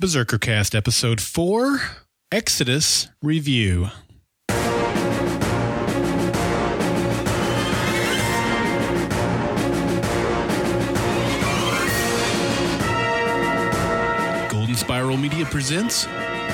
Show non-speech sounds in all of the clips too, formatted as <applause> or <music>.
Berserker Cast Episode 4 Exodus Review. Golden Spiral Media presents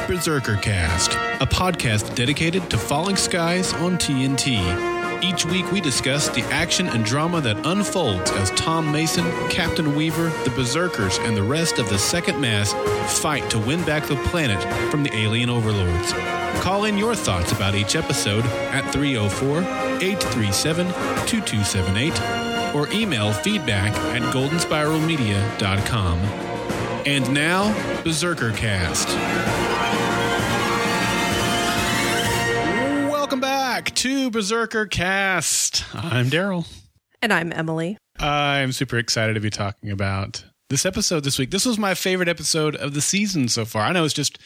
Berserker Cast, a podcast dedicated to falling skies on TNT. Each week, we discuss the action and drama that unfolds as Tom Mason, Captain Weaver, the Berserkers, and the rest of the Second Mass fight to win back the planet from the alien overlords. Call in your thoughts about each episode at 304 837 2278 or email feedback at goldenspiralmedia.com. And now, Berserker Cast. Back to Berserker Cast. I'm Daryl. And I'm Emily. I'm super excited to be talking about this episode this week. This was my favorite episode of the season so far. I know it's just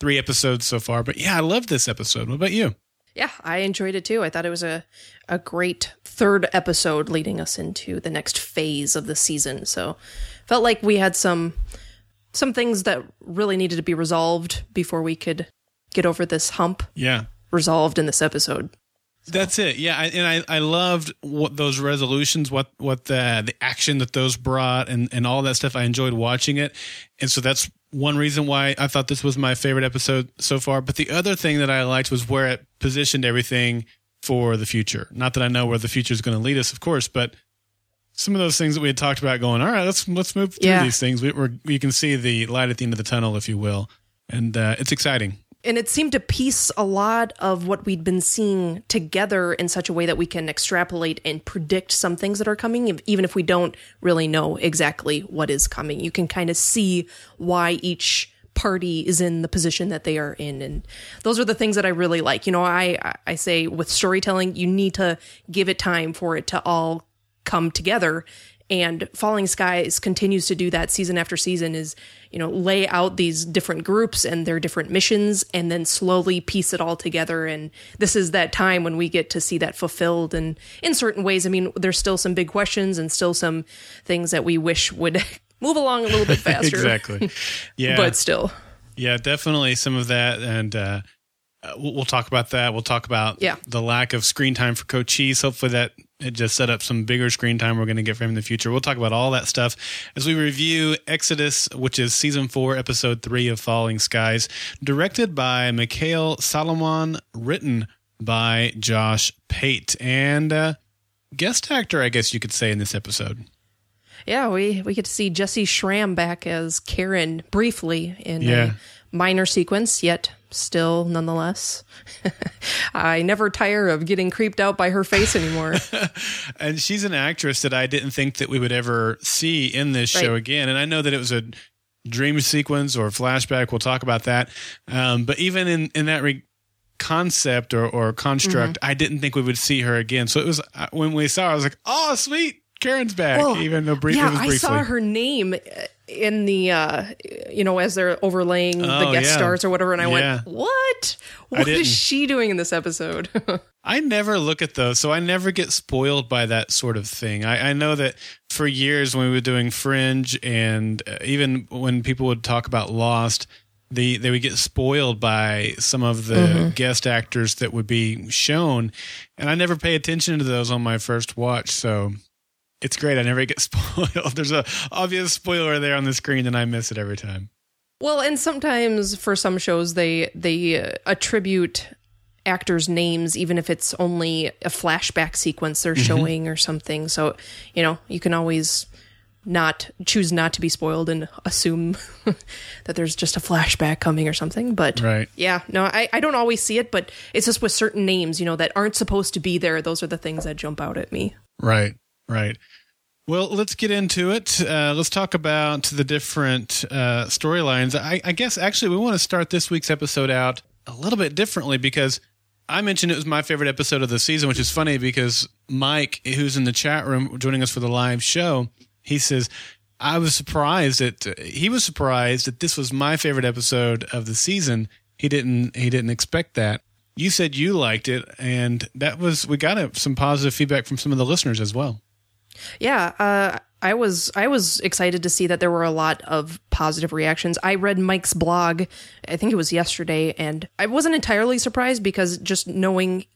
three episodes so far, but yeah, I love this episode. What about you? Yeah, I enjoyed it too. I thought it was a, a great third episode leading us into the next phase of the season. So felt like we had some some things that really needed to be resolved before we could get over this hump Yeah. resolved in this episode. That's it. Yeah, I, and I, I loved what those resolutions, what what the the action that those brought, and and all that stuff. I enjoyed watching it, and so that's one reason why I thought this was my favorite episode so far. But the other thing that I liked was where it positioned everything for the future. Not that I know where the future is going to lead us, of course, but some of those things that we had talked about going. All right, let's let's move through Yeah. these things. We, we're we can see the light at the end of the tunnel, if you will, and uh, it's exciting. And it seemed to piece a lot of what we'd been seeing together in such a way that we can extrapolate and predict some things that are coming, even if we don't really know exactly what is coming. You can kind of see why each party is in the position that they are in and those are the things that I really like. You know, I I say with storytelling you need to give it time for it to all come together and falling skies continues to do that season after season is you know lay out these different groups and their different missions and then slowly piece it all together. And this is that time when we get to see that fulfilled and in certain ways. I mean there's still some big questions and still some things that we wish would <laughs> move along a little bit <laughs> faster. Exactly. <laughs> Yeah, but still. Yeah, definitely some of that, and uh, we'll, we'll talk about that. We'll talk about Yeah. the lack of screen time for Cochise. Hopefully, that it just set up some bigger screen time we're going to get for him in the future. We'll talk about all that stuff as we review Exodus, which is season four, episode three of Falling Skies, directed by Mikael Salomon, written by Josh Pate, and uh, guest actor, I guess you could say, in this episode. Yeah, we we get to see Jessy Schram back as Karen briefly in Yeah. a minor sequence, yet still nonetheless. <laughs> I never tire of getting creeped out by her face anymore. <laughs> and she's an actress that I didn't think that we would ever see in this show Right. again. And I know that it was a dream sequence or flashback. We'll talk about that. Um, but even in in that re- concept or or construct, I didn't think we would see her again. So it was uh, when we saw, her, I was like, oh, sweet, Karen's back. Well, even though brief, yeah, was I saw her name in the uh you know as they're overlaying the Oh, guest yeah. stars or whatever and I Yeah. went, "What? what is she doing in this episode?" <laughs> I never look at those, so I never get spoiled by that sort of thing. I, I know that for years when we were doing Fringe, and uh, even when people would talk about Lost, the they would get spoiled by some of the guest actors that would be shown, and I never pay attention to those on my first watch. So it's great. I never get <laughs> spoiled. There's a obvious spoiler there on the screen, and I miss it every time. Well, and sometimes for some shows they they uh, attribute actors' names even if it's only a flashback sequence they're Mm-hmm. showing or something. So, you know, you can always not choose not to be spoiled and assume <laughs> that there's just a flashback coming or something. But Right. yeah, no, I, I don't always see it, but it's just with certain names, you know, that aren't supposed to be there. Those are the things that jump out at me. Right, right. Well, let's get into it. Uh, let's talk about the different uh, storylines. I, I guess actually we want to start this week's episode out a little bit differently because I mentioned it was my favorite episode of the season, which is funny because Mike, who's in the chat room joining us for the live show, he says, I was surprised that he was surprised that this was my favorite episode of the season. He didn't he didn't expect that. You said you liked it, and that was we got some positive feedback from some of the listeners as well. Yeah, uh, I was I was excited to see that there were a lot of positive reactions. I read Mike's blog, I think it was yesterday, and I wasn't entirely surprised because just knowing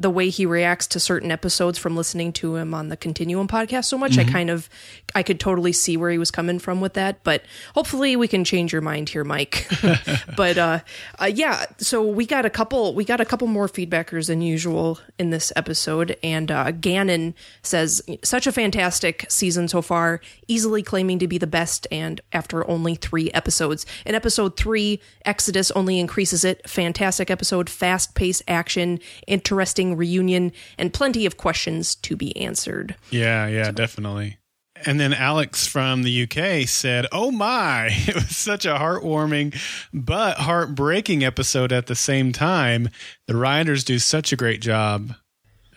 the way he reacts to certain episodes from listening to him on the Continuum podcast so much, I kind of I could totally see where he was coming from with that. But hopefully we can change your mind here, Mike. <laughs> but uh, uh, yeah, so we got a couple we got a couple more feedbackers than usual in this episode, and uh, Gannon says such a fantastic season so far, easily claiming to be the best, and after only three episodes. In episode three, Exodus only increases it. Fantastic episode, fast paced action, interesting reunion, and plenty of questions to be answered. Yeah, yeah, definitely. And then Alex from the UK said, Oh my, <laughs> it was such a heartwarming but heartbreaking episode at the same time. The writers do such a great job.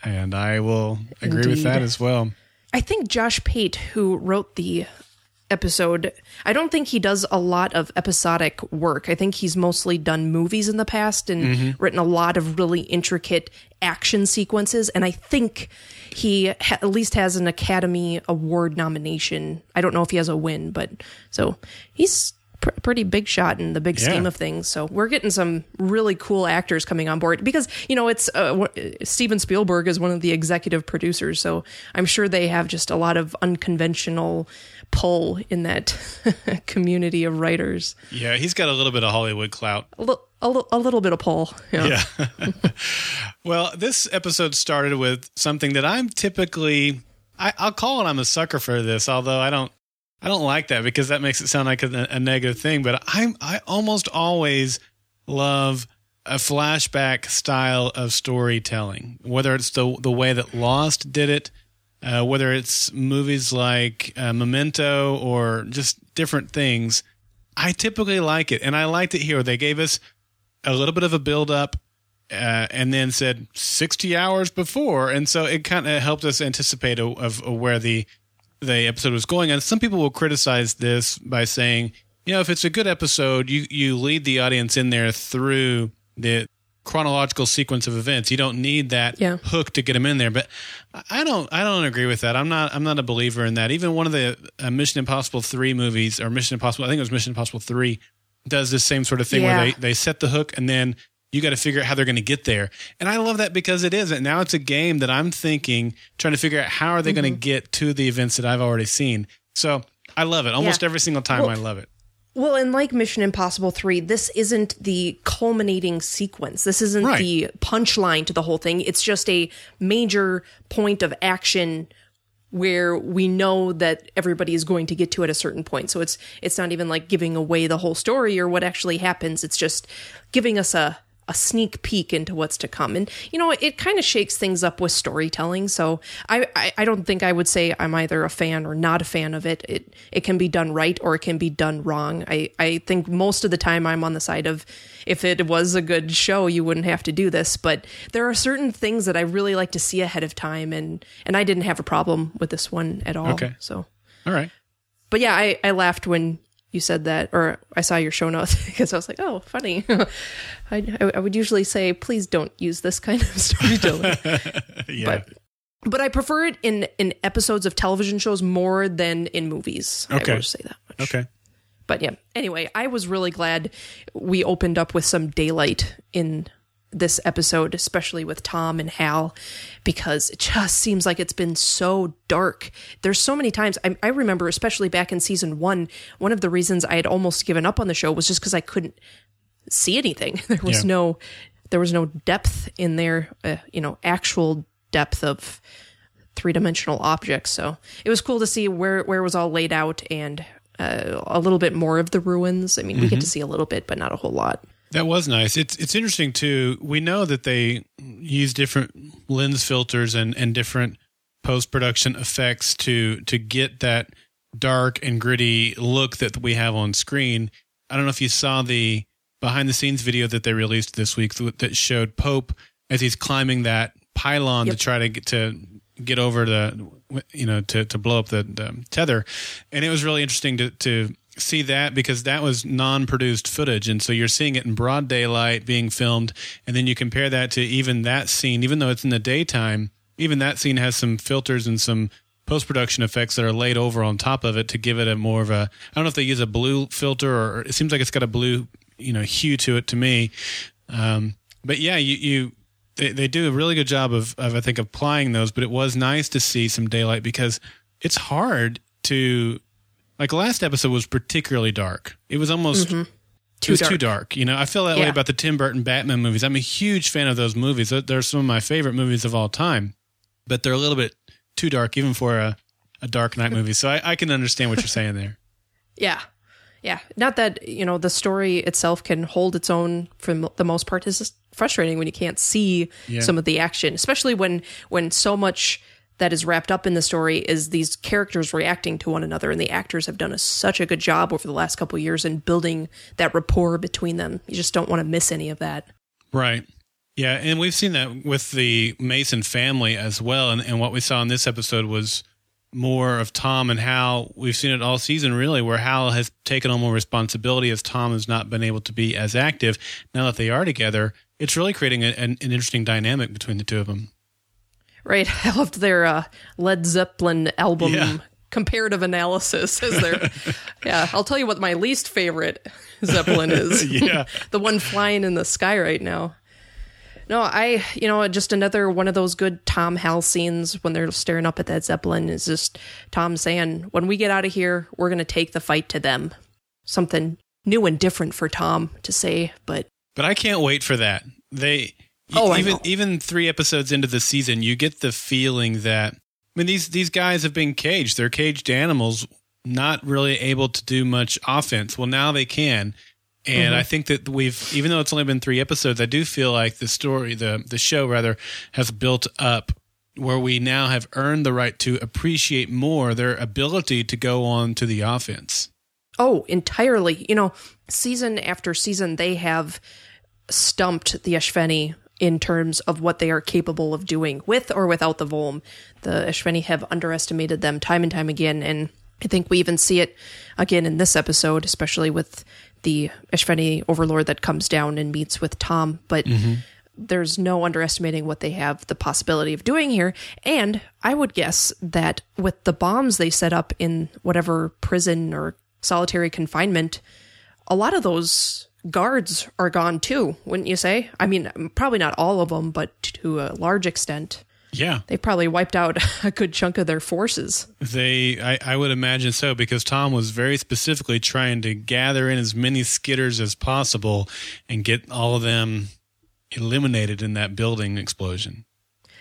And I will agree with that as well. I think Josh Pate, who wrote the episode, I don't think he does a lot of episodic work. I think he's mostly done movies in the past and written a lot of really intricate action sequences. And I think he ha- at least has an Academy Award nomination. I don't know if he has a win, but so he's pr- pretty big shot in the big Yeah. scheme of things. So we're getting some really cool actors coming on board because you know it's uh, w- Steven Spielberg is one of the executive producers, so I'm sure they have just a lot of unconventional pull in that <laughs> community of writers. Yeah, he's got a little bit of Hollywood clout. A, li- a, little bit of pull. Yeah. Yeah. <laughs> well, this episode started with something that I'm typically I, I'll call it I'm a sucker for this, although I don't I don't like that because that makes it sound like a, a negative thing. But I'm I almost always love a flashback style of storytelling, whether it's the the way that Lost did it, uh, whether it's movies like uh, Memento or just different things. I typically like it, and I liked it here. They gave us a little bit of a build up uh, and then said 60 hours before and so it kind of helped us anticipate of, of where the the episode was going and some people will criticize this by saying you know if it's a good episode you you lead the audience in there through the chronological sequence of events you don't need that Yeah. hook to get them in there but i don't i don't agree with that i'm not i'm not a believer in that even one of the uh, mission impossible 3 movies or mission impossible i think it was mission impossible 3 does this same sort of thing where they, they set the hook and then you got to figure out how they're going to get there. And I love that because it is. And now it's a game that I'm thinking, trying to figure out how are they going Mm-hmm. to get to the events that I've already seen. So I love it. Almost Yeah. every single time Well- I love it. Well, and like Mission Impossible 3, this isn't the culminating sequence. This isn't Right. the punchline to the whole thing. It's just a major point of action where we know that everybody is going to get to at a certain point. So it's it's not even like giving away the whole story or what actually happens. It's just giving us a a sneak peek into what's to come. And you know, it kind of shakes things up with storytelling. So I, I I don't think I would say I'm either a fan or not a fan of it. It it can be done right or it can be done wrong. I I think most of the time I'm on the side of if it was a good show, you wouldn't have to do this. But there are certain things that I really like to see ahead of time, and and I didn't have a problem with this one at all. Okay. So, All right. but yeah, I I laughed when you said that, or I saw your show notes <laughs> because I was like, oh, funny. <laughs> I I would usually say, please don't use this kind of <laughs> storytelling, Yeah. but. But I prefer it in, in episodes of television shows more than in movies. Okay. I will say that much. okay. But yeah, anyway, I was really glad we opened up with some daylight in this episode, especially with Tom and Hal, because it just seems like it's been so dark. There's so many times I, I remember, especially back in season one, one of the reasons I had almost given up on the show was just because I couldn't see anything. <laughs> There was Yeah. no, there was no depth in there, uh, you know, actual depth of three dimensional objects. So it was cool to see where where it was all laid out and uh, a little bit more of the ruins. I mean, we get to see a little bit, but not a whole lot. That was nice. It's it's interesting too. We know that they use different lens filters and and different post production effects to to get that dark and gritty look that we have on screen. I don't know if you saw the behind the scenes video that they released this week that showed Pope as he's climbing that pylon Yep. to try to get to get over the you know to to blow up the, the tether, and it was really interesting to to see that because that was non-produced footage and so you're seeing it in broad daylight being filmed and then you compare that to even that scene even though it's in the daytime even that scene has some filters and some post production effects that are laid over on top of it to give it a more of a. I don't know if they use a blue filter or it seems like it's got a blue you know hue to it to me. Um, but yeah, you you they, they do a really good job of, of I think applying those. But it was nice to see some daylight because it's hard to like last episode was particularly dark. It was almost mm-hmm. Too it was dark. too dark. You know, I feel that way about the Tim Burton Batman movies. I'm a huge fan of those movies. They're- They're some of my favorite movies of all time, but they're a little bit too dark even for a, a Dark Knight movie. So I, I can understand what you're saying there. <laughs> Yeah. Yeah. Not that, you know, the story itself can hold its own for the most part. It's just frustrating when you can't see Yeah. some of the action, especially when when so much that is wrapped up in the story is these characters reacting to one another and the actors have done a, such a good job over the last couple years in building that rapport between them. You just don't want to miss any of that. Right. Yeah, and we've seen that with the Mason family as well. And, and what we saw in this episode was more of Tom and Hal. We've seen it all season, really, where Hal has taken on more responsibility as Tom has not been able to be as active. Now that they are together, it's really creating a, an, an interesting dynamic between the two of them. Right. <laughs> I loved their uh, Led Zeppelin album Yeah. comparative analysis <laughs> as their Yeah, I'll tell you what my least favorite <laughs> Zeppelin is. Yeah. the one flying in the sky right now. No, I, you know, just another one of those good Tom Hal scenes when they're staring up at that Zeppelin is just Tom saying, when we get out of here, we're going to take the fight to them. Something new and different for Tom to say, but But I can't wait for that. They Oh, even even three episodes into the season, you get the feeling that I mean these these guys have been caged. They're caged animals, not really able to do much offense. Well, now they can. And Mm-hmm. I think that we've even though it's only been 3 episodes, I do feel like the story the the show rather has built up where we now have earned the right to appreciate more their ability to go on to the offense. Oh, entirely. You know, season after season, they have stumped the Espheni in terms of what they are capable of doing with or without the Volm. The Espheni have underestimated them time and time again, and I think we even see it again in this episode, especially with the Espheni overlord that comes down and meets with Tom. But mm-hmm. there's no underestimating what they have the possibility of doing here. And I would guess that with the bombs they set up in whatever prison or solitary confinement, a lot of those guards are gone too, wouldn't you say? I mean, probably not all of them, but to a large extent. Yeah. They probably wiped out <laughs> a good chunk of their forces. They, I, I would imagine so, because Tom was very specifically trying to gather in as many skitters as possible and get all of them eliminated in that building explosion.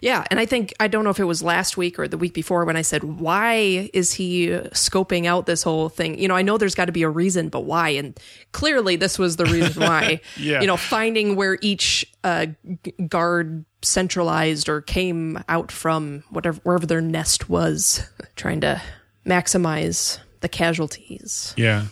Yeah, and I think I don't know if it was last week or the week before when I said, "Why is he scoping out this whole thing?" You know, I know there's got to be a reason, but why? And clearly, this was the reason why. <laughs> Yeah. You know, finding where each uh, guard centralized or came out from, whatever wherever their nest was, trying to maximize the casualties. Yeah.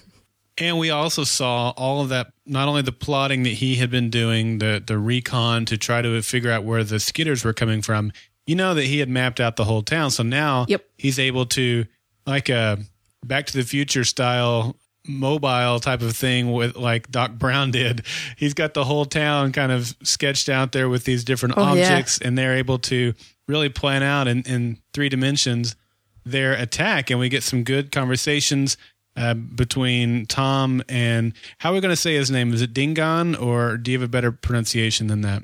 And we also saw all of that, not only the plotting that he had been doing, the, the recon to try to figure out where the skitters were coming from. You know that he had mapped out the whole town. So now Yep. he's able to, like a Back to the Future style mobile type of thing with like Doc Brown <laughs> did. He's got the whole town kind of sketched out there with these different Oh, yeah. objects, and they're able to really plan out in, in three dimensions their attack, and we get some good conversations uh, between Tom and how are we going to say his name? Is it Dingon, or do you have a better pronunciation than that?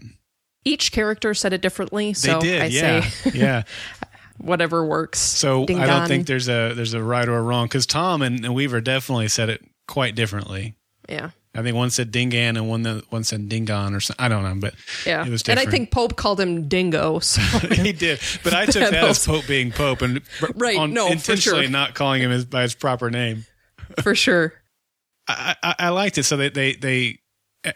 Each character said it differently, They so did, I yeah, say yeah. <laughs> whatever works. So I don't think there's a there's a right or a wrong because Tom and, and Weaver definitely said it quite differently. yeah. I think one said Dingan and one that one said Dingon or something. I don't know, but Yeah, it was different. and. I think Pope called him Dingo. So <laughs> he did, but I took <laughs> That that as. Pope being Pope and Right, on, no, for intentionally sure. not calling him his, by his proper name. For sure. I, I, I liked it. So they, they they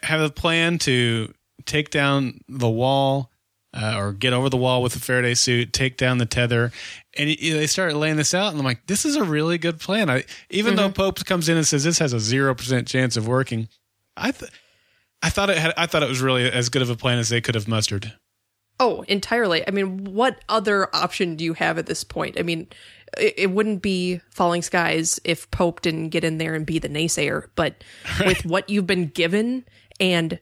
have a plan to take down the wall uh, or get over the wall with the Faraday suit, take down the tether, and y- they start laying this out. And I'm like, this is a really good plan. I, even though Pope comes in and says this has a zero percent chance of working, I th- I thought it had I thought it was really as good of a plan as they could have mustered. Oh, entirely. I mean, what other option do you have at this point? I mean, it, it wouldn't be Falling Skies if Pope didn't get in there and be the naysayer, but with what you've been given and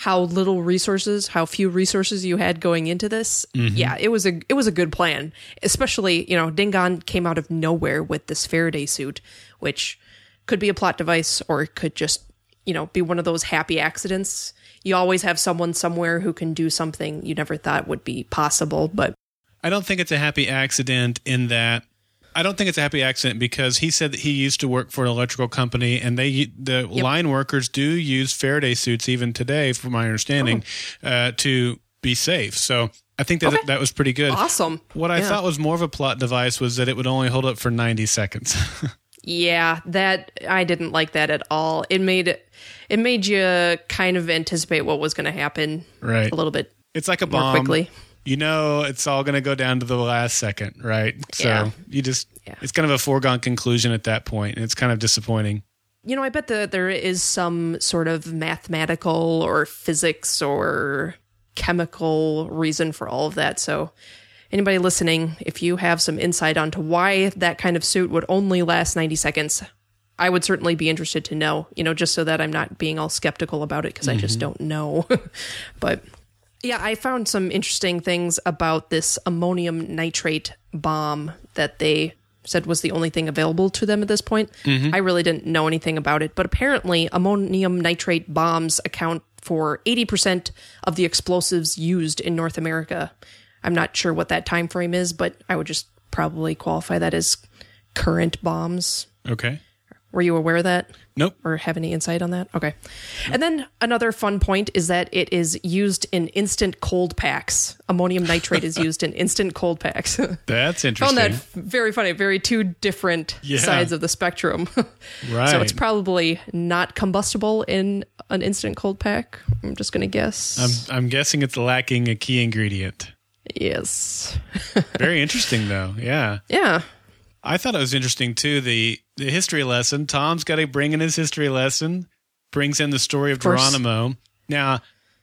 how little resources, how few resources you had going into this, mm-hmm. yeah, it was a it was a good plan. Especially, you know, Dingon came out of nowhere with this Faraday suit, which could be a plot device or it could just, you know, be one of those happy accidents. You always have someone somewhere who can do something you never thought would be possible, but I don't think it's a happy accident in that I don't think it's a happy accident because he said that he used to work for an electrical company and they the line workers do use Faraday suits even today from my understanding uh, to be safe. So I think that Oh. Okay. that was pretty good. awesome. What I Yeah. thought was more of a plot device was that it would only hold up for 90 seconds. <laughs> Yeah, that I didn't like that at all. It made it made you kind of anticipate what was going to happen right. a little bit It's like a more bomb. quickly. You know it's all going to go down to the last second, right? So Yeah. you just Yeah. it's kind of a foregone conclusion at that point and it's kind of disappointing. You know, I bet that there is some sort of mathematical or physics or chemical reason for all of that. So, anybody listening, if you have some insight onto why that kind of suit would only last 90 seconds, I would certainly be interested to know, you know, just so that I'm not being all skeptical about it because I just mm-hmm. don't know. <laughs> but yeah, I found some interesting things about this ammonium nitrate bomb that they said was the only thing available to them at this point. Mm-hmm. I really didn't know anything about it, but apparently ammonium nitrate bombs account for 80% of the explosives used in North America. I'm not sure what that time frame is, but I would just probably qualify that as current bombs. Okay. Were you aware of that? Nope. or have any insight on that? Okay. And then another fun point is that it is used in instant cold packs. Ammonium nitrate is <laughs> used in instant cold packs. That's interesting. Found that very funny. Very two different Yeah. sides of the spectrum. right. <laughs> so it's probably not combustible in an instant cold pack. I'm just going to guess. I'm I'm guessing it's lacking a key ingredient. yes. <laughs> Very interesting though. Yeah. Yeah. I thought it was interesting too. The the history lesson. Tom's got to bring in his history lesson. Brings in the story of, course. Geronimo. Now,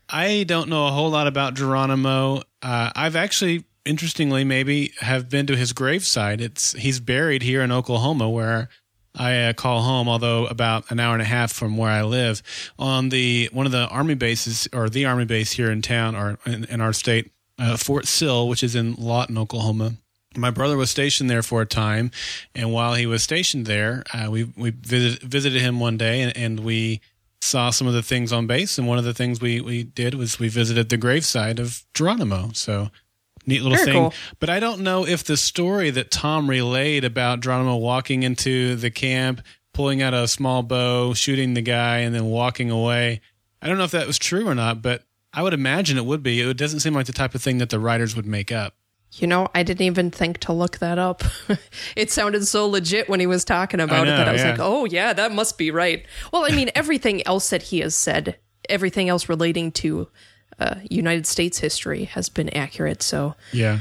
I don't know a whole lot about Geronimo. Uh, I've actually, interestingly, maybe have been to his gravesite. It's he's buried here in Oklahoma, where I uh, call home. Although about an hour and a half from where I live, on the one of the army bases or the army base here in town or in, in our state, uh, Fort Sill, which is in Lawton, Oklahoma my brother was stationed there for a time, and while he was stationed there, uh, we we visit, visited him one day, and, and we saw some of the things on base. And one of the things we we did was we visited the gravesite of Geronimo. So neat little Very thing. cool. But I don't know if the story that Tom relayed about Geronimo walking into the camp, pulling out a small bow, shooting the guy, and then walking away. I don't know if that was true or not, but I would imagine it would be. It doesn't seem like the type of thing that the writers would make up. You know, I didn't even think to look that up. <laughs> it sounded so legit when he was talking about know, it that I was yeah. like, oh, yeah, that must be right. Well, I mean, everything else that he has said, everything else relating to uh, United States history has been accurate. So Yeah.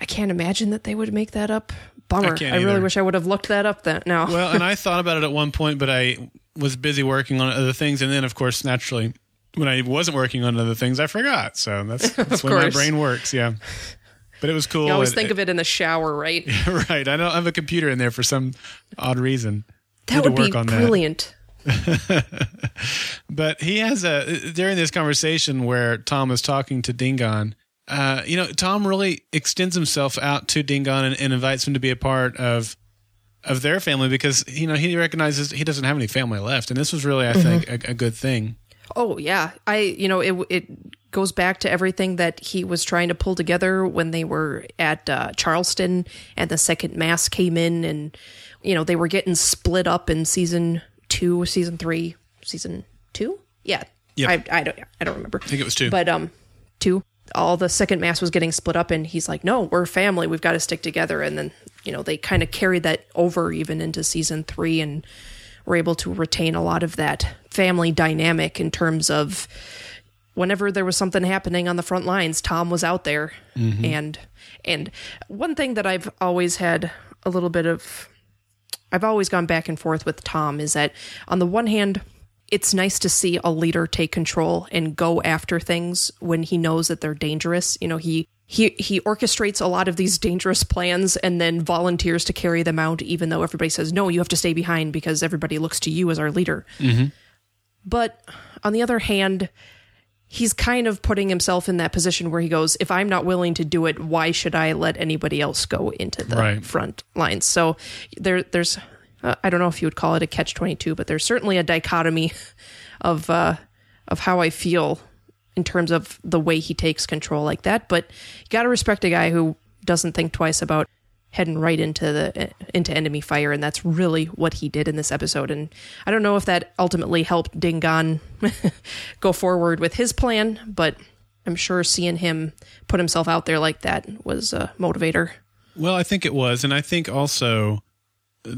I can't imagine that they would make that up. Bummer. I, can't really wish I would have looked that up then. now. well, and <laughs> I thought about it at one point, but I was busy working on other things, and then, of course, naturally, when I wasn't working on other things, I forgot. So that's <laughs> that's when my brain works. Yeah, but it was cool. you always It- think of it in the shower, right? <laughs> right. I don't have a computer in there for some odd reason. That would be work on that. brilliant. <laughs> But he has a during this conversation where Tom is talking to Dingon. Uh, you know, Tom really extends himself out to Dingon and, and invites him to be a part of of their family because you know he recognizes he doesn't have any family left, and this was really, I think, a, a good thing. Oh yeah, I you know it it goes back to everything that he was trying to pull together when they were at uh, Charleston and the second mass came in and you know they were getting split up in season two, season three, season two. Yeah, Yep. I I don't I don't remember. I think it was two. but um two all the second mass was getting split up and he's like no we're family we've got to stick together and then you know they kind of carried that over even into season three and were able to retain a lot of that family dynamic in terms of whenever there was something happening on the front lines tom was out there mm-hmm. and and one thing that i've always had a little bit of I've always gone back and forth with Tom is that on the one hand, it's nice to see a leader take control and go after things when he knows that they're dangerous. You know, he he he orchestrates a lot of these dangerous plans and then volunteers to carry them out even though everybody says no, you have to stay behind because everybody looks to you as our leader. Mm-hmm. But on the other hand, he's kind of putting himself in that position where he goes, if I'm not willing to do it, why should I let anybody else go into the Right. front lines? So there, there's, uh, I don't know if you would call it a catch twenty two, but there's certainly a dichotomy <laughs> of uh, of how I feel in terms of the way he takes control like that. But you got to respect a guy who doesn't think twice about heading right into the into enemy fire, and that's really what he did in this episode. And I don't know if that ultimately helped Dingon <laughs> go forward with his plan, but I'm sure seeing him put himself out there like that was a motivator. Well, I think it was, and I think also,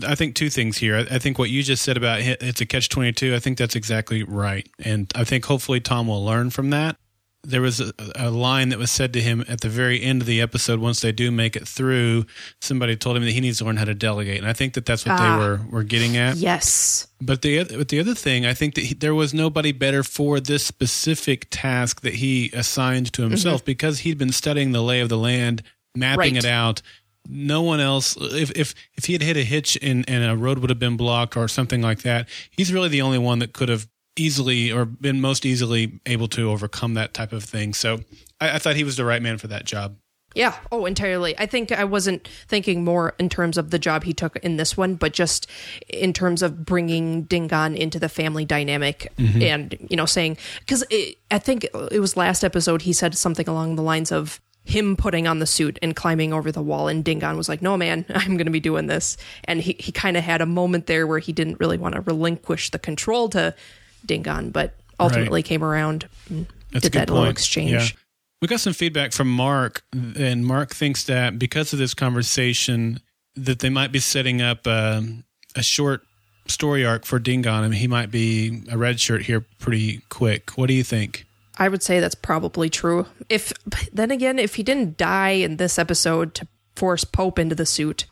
I think two things here. I, I think what you just said about it's a catch twenty two. I think that's exactly right, and I think hopefully Tom will learn from that. There was a, a line that was said to him at the very end of the episode. Once they do make it through, somebody told him that he needs to learn how to delegate, and I think that that's what Ah. they were were getting at. Yes. But the but the other thing, I think that he, there was nobody better for this specific task that he assigned to himself because he'd been studying the lay of the land, mapping Right. it out. No one else. If if if he had hit a hitch and, and a road would have been blocked or something like that, he's really the only one that could have easily or been most easily able to overcome that type of thing. So I, I thought he was the right man for that job. Yeah. Oh, entirely. I think I wasn't thinking more in terms of the job he took in this one, but just in terms of bringing Dingon into the family dynamic mm-hmm. and, you know, saying, because I think it was last episode, he said something along the lines of him putting on the suit and climbing over the wall. And Dingon was like, no, man, <laughs> I'm going to be doing this. And he, he kind of had a moment there where he didn't really want to relinquish the control to Dingon, but ultimately came around and That's did a that little exchange. Yeah. We got some feedback from Mark, and Mark thinks that because of this conversation, that they might be setting up um a short story arc for Dingon, and he might be a red shirt here pretty quick. What do you think? I would say that's probably true. If then again, if he didn't die in this episode to force Pope into the suit,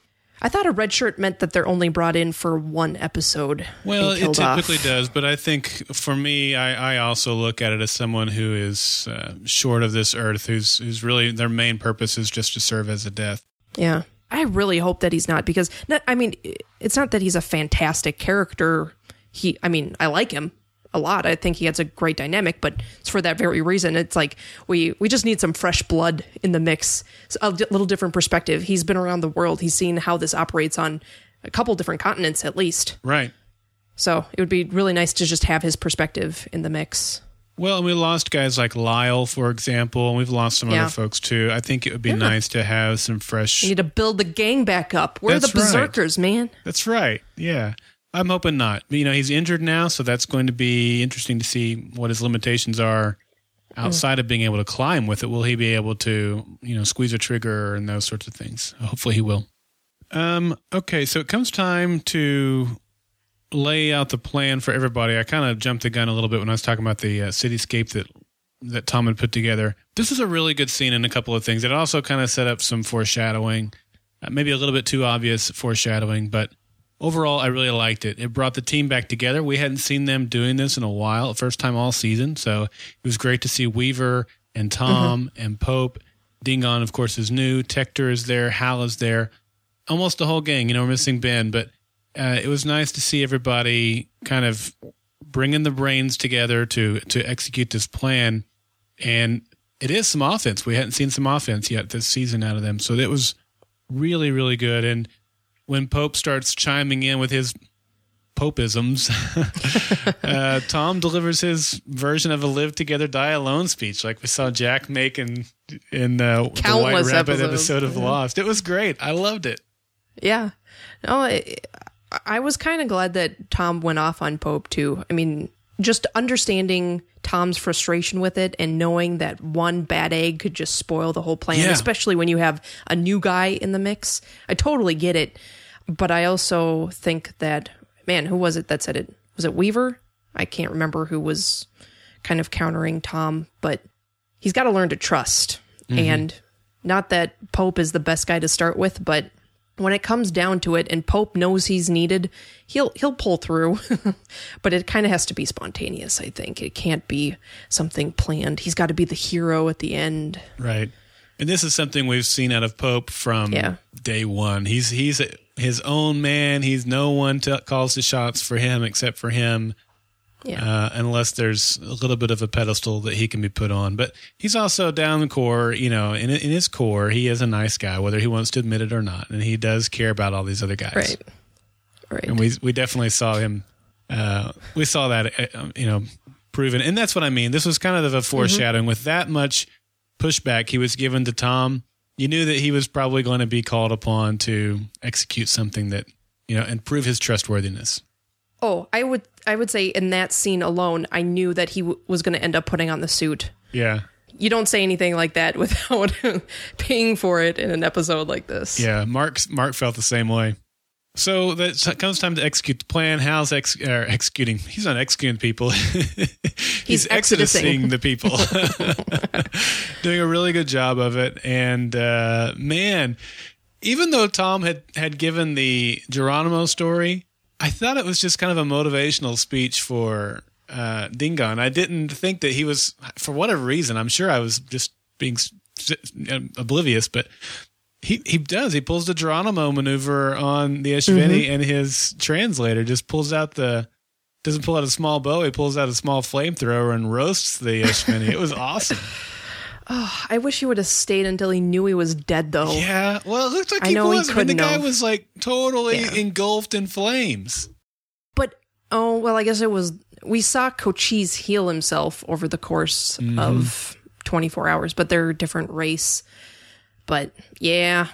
I thought a red shirt meant that they're only brought in for one episode. Well, it killed off. typically does, but I think for me, I, I also look at it as someone who is uh, short of this earth, who's who's really their main purpose is just to serve as a death. Yeah, I really hope that he's not because not, I mean, it's not that he's a fantastic character. He, I mean, I like him a lot. I think he has a great dynamic, but it's for that very reason. It's like we we just need some fresh blood in the mix, So a little different perspective. He's been around the world. He's seen how this operates on a couple different continents at least. Right. So it would be really nice to just have his perspective in the mix. Well, and we lost guys like Lyle, for example, and we've lost some Yeah. other folks too. I think it would be nice to have some fresh. We need to build the gang back up. We're That's the right. berserkers, man. That's right. Yeah. I'm hoping not. You know, he's injured now, so that's going to be interesting to see what his limitations are outside of being able to climb with it. Will he be able to, you know, squeeze a trigger and those sorts of things? Hopefully he will. Um, okay, so it comes time to lay out the plan for everybody. I kind of jumped the gun a little bit when I was talking about the uh, cityscape that that Tom had put together. This is a really good scene in a couple of things. It also kind of set up some foreshadowing, uh, maybe a little bit too obvious foreshadowing, but overall, I really liked it. It brought the team back together. We hadn't seen them doing this in a while, first time all season. So it was great to see Weaver and Tom and Pope. Dingon, of course, is new. Tector is there. Hal is there. Almost the whole gang. You know, we're missing Ben, but uh, it was nice to see everybody kind of bringing the brains together to to execute this plan. And it is some offense. We hadn't seen some offense yet this season out of them, so it was really really good. And when Pope starts chiming in with his popisms, <laughs> uh, Tom delivers his version of a "Live Together, Die Alone" speech, like we saw Jack make in in uh, the White Rabbit episodes. episode of Lost. It was great. I loved it. Yeah. No, I, I was kind of glad that Tom went off on Pope too. I mean, just understanding Tom's frustration with it and knowing that one bad egg could just spoil the whole plan, Yeah. especially when you have a new guy in the mix. I totally get it. But I also think that, man, who was it that said it? Was it Weaver? I can't remember who was kind of countering Tom, but he's got to learn to trust. Mm-hmm. And not that Pope is the best guy to start with, but when it comes down to it and Pope knows he's needed, he'll he'll pull through. <laughs> but it kind of has to be spontaneous, I think. It can't be something planned. He's got to be the hero at the end. Right. And this is something we've seen out of Pope from Yeah. day one. He's he's his own man. He's no one t- calls the shots for him except for him. Yeah. Uh, unless there's a little bit of a pedestal that he can be put on. But he's also down the core, you know, in in his core, he is a nice guy, whether he wants to admit it or not, and he does care about all these other guys. Right. Right. And we we definitely saw him. Uh, we saw that, uh, you know, proven, and that's what I mean. This was kind of a foreshadowing with that much pushback he was given to Tom. You knew that he was probably going to be called upon to execute something that you know and prove his trustworthiness. Oh, I would I would say in that scene alone, I knew that he w- was going to end up putting on the suit. Yeah, You don't say anything like that <laughs> without <laughs> paying for it in an episode like this. yeah. Mark Mark felt the same way. So that it comes time to execute the plan. Hal's ex, uh, executing. He's not executing people. <laughs> he's, exodusing. exodusing the people. Doing a really good job of it. And uh, man, even though Tom had had given the Geronimo story, I thought it was just kind of a motivational speech for uh, Dingon. I didn't think that he was, for whatever reason. I'm sure I was just being s- oblivious, but he he does. He pulls the Geronimo maneuver on the Espheni, and his translator just pulls out the doesn't pull out a small bow. He pulls out a small flamethrower and roasts the Espheni. it was awesome. <laughs> I wish he would have stayed until he knew he was dead, though. Yeah. Well, it looked like I he know he was. I mean, the guy have. was like totally Yeah. engulfed in flames. But oh well, I guess it was. We saw Cochise heal himself over the course Mm-hmm. of 24 hours, but they're a different race. But yeah,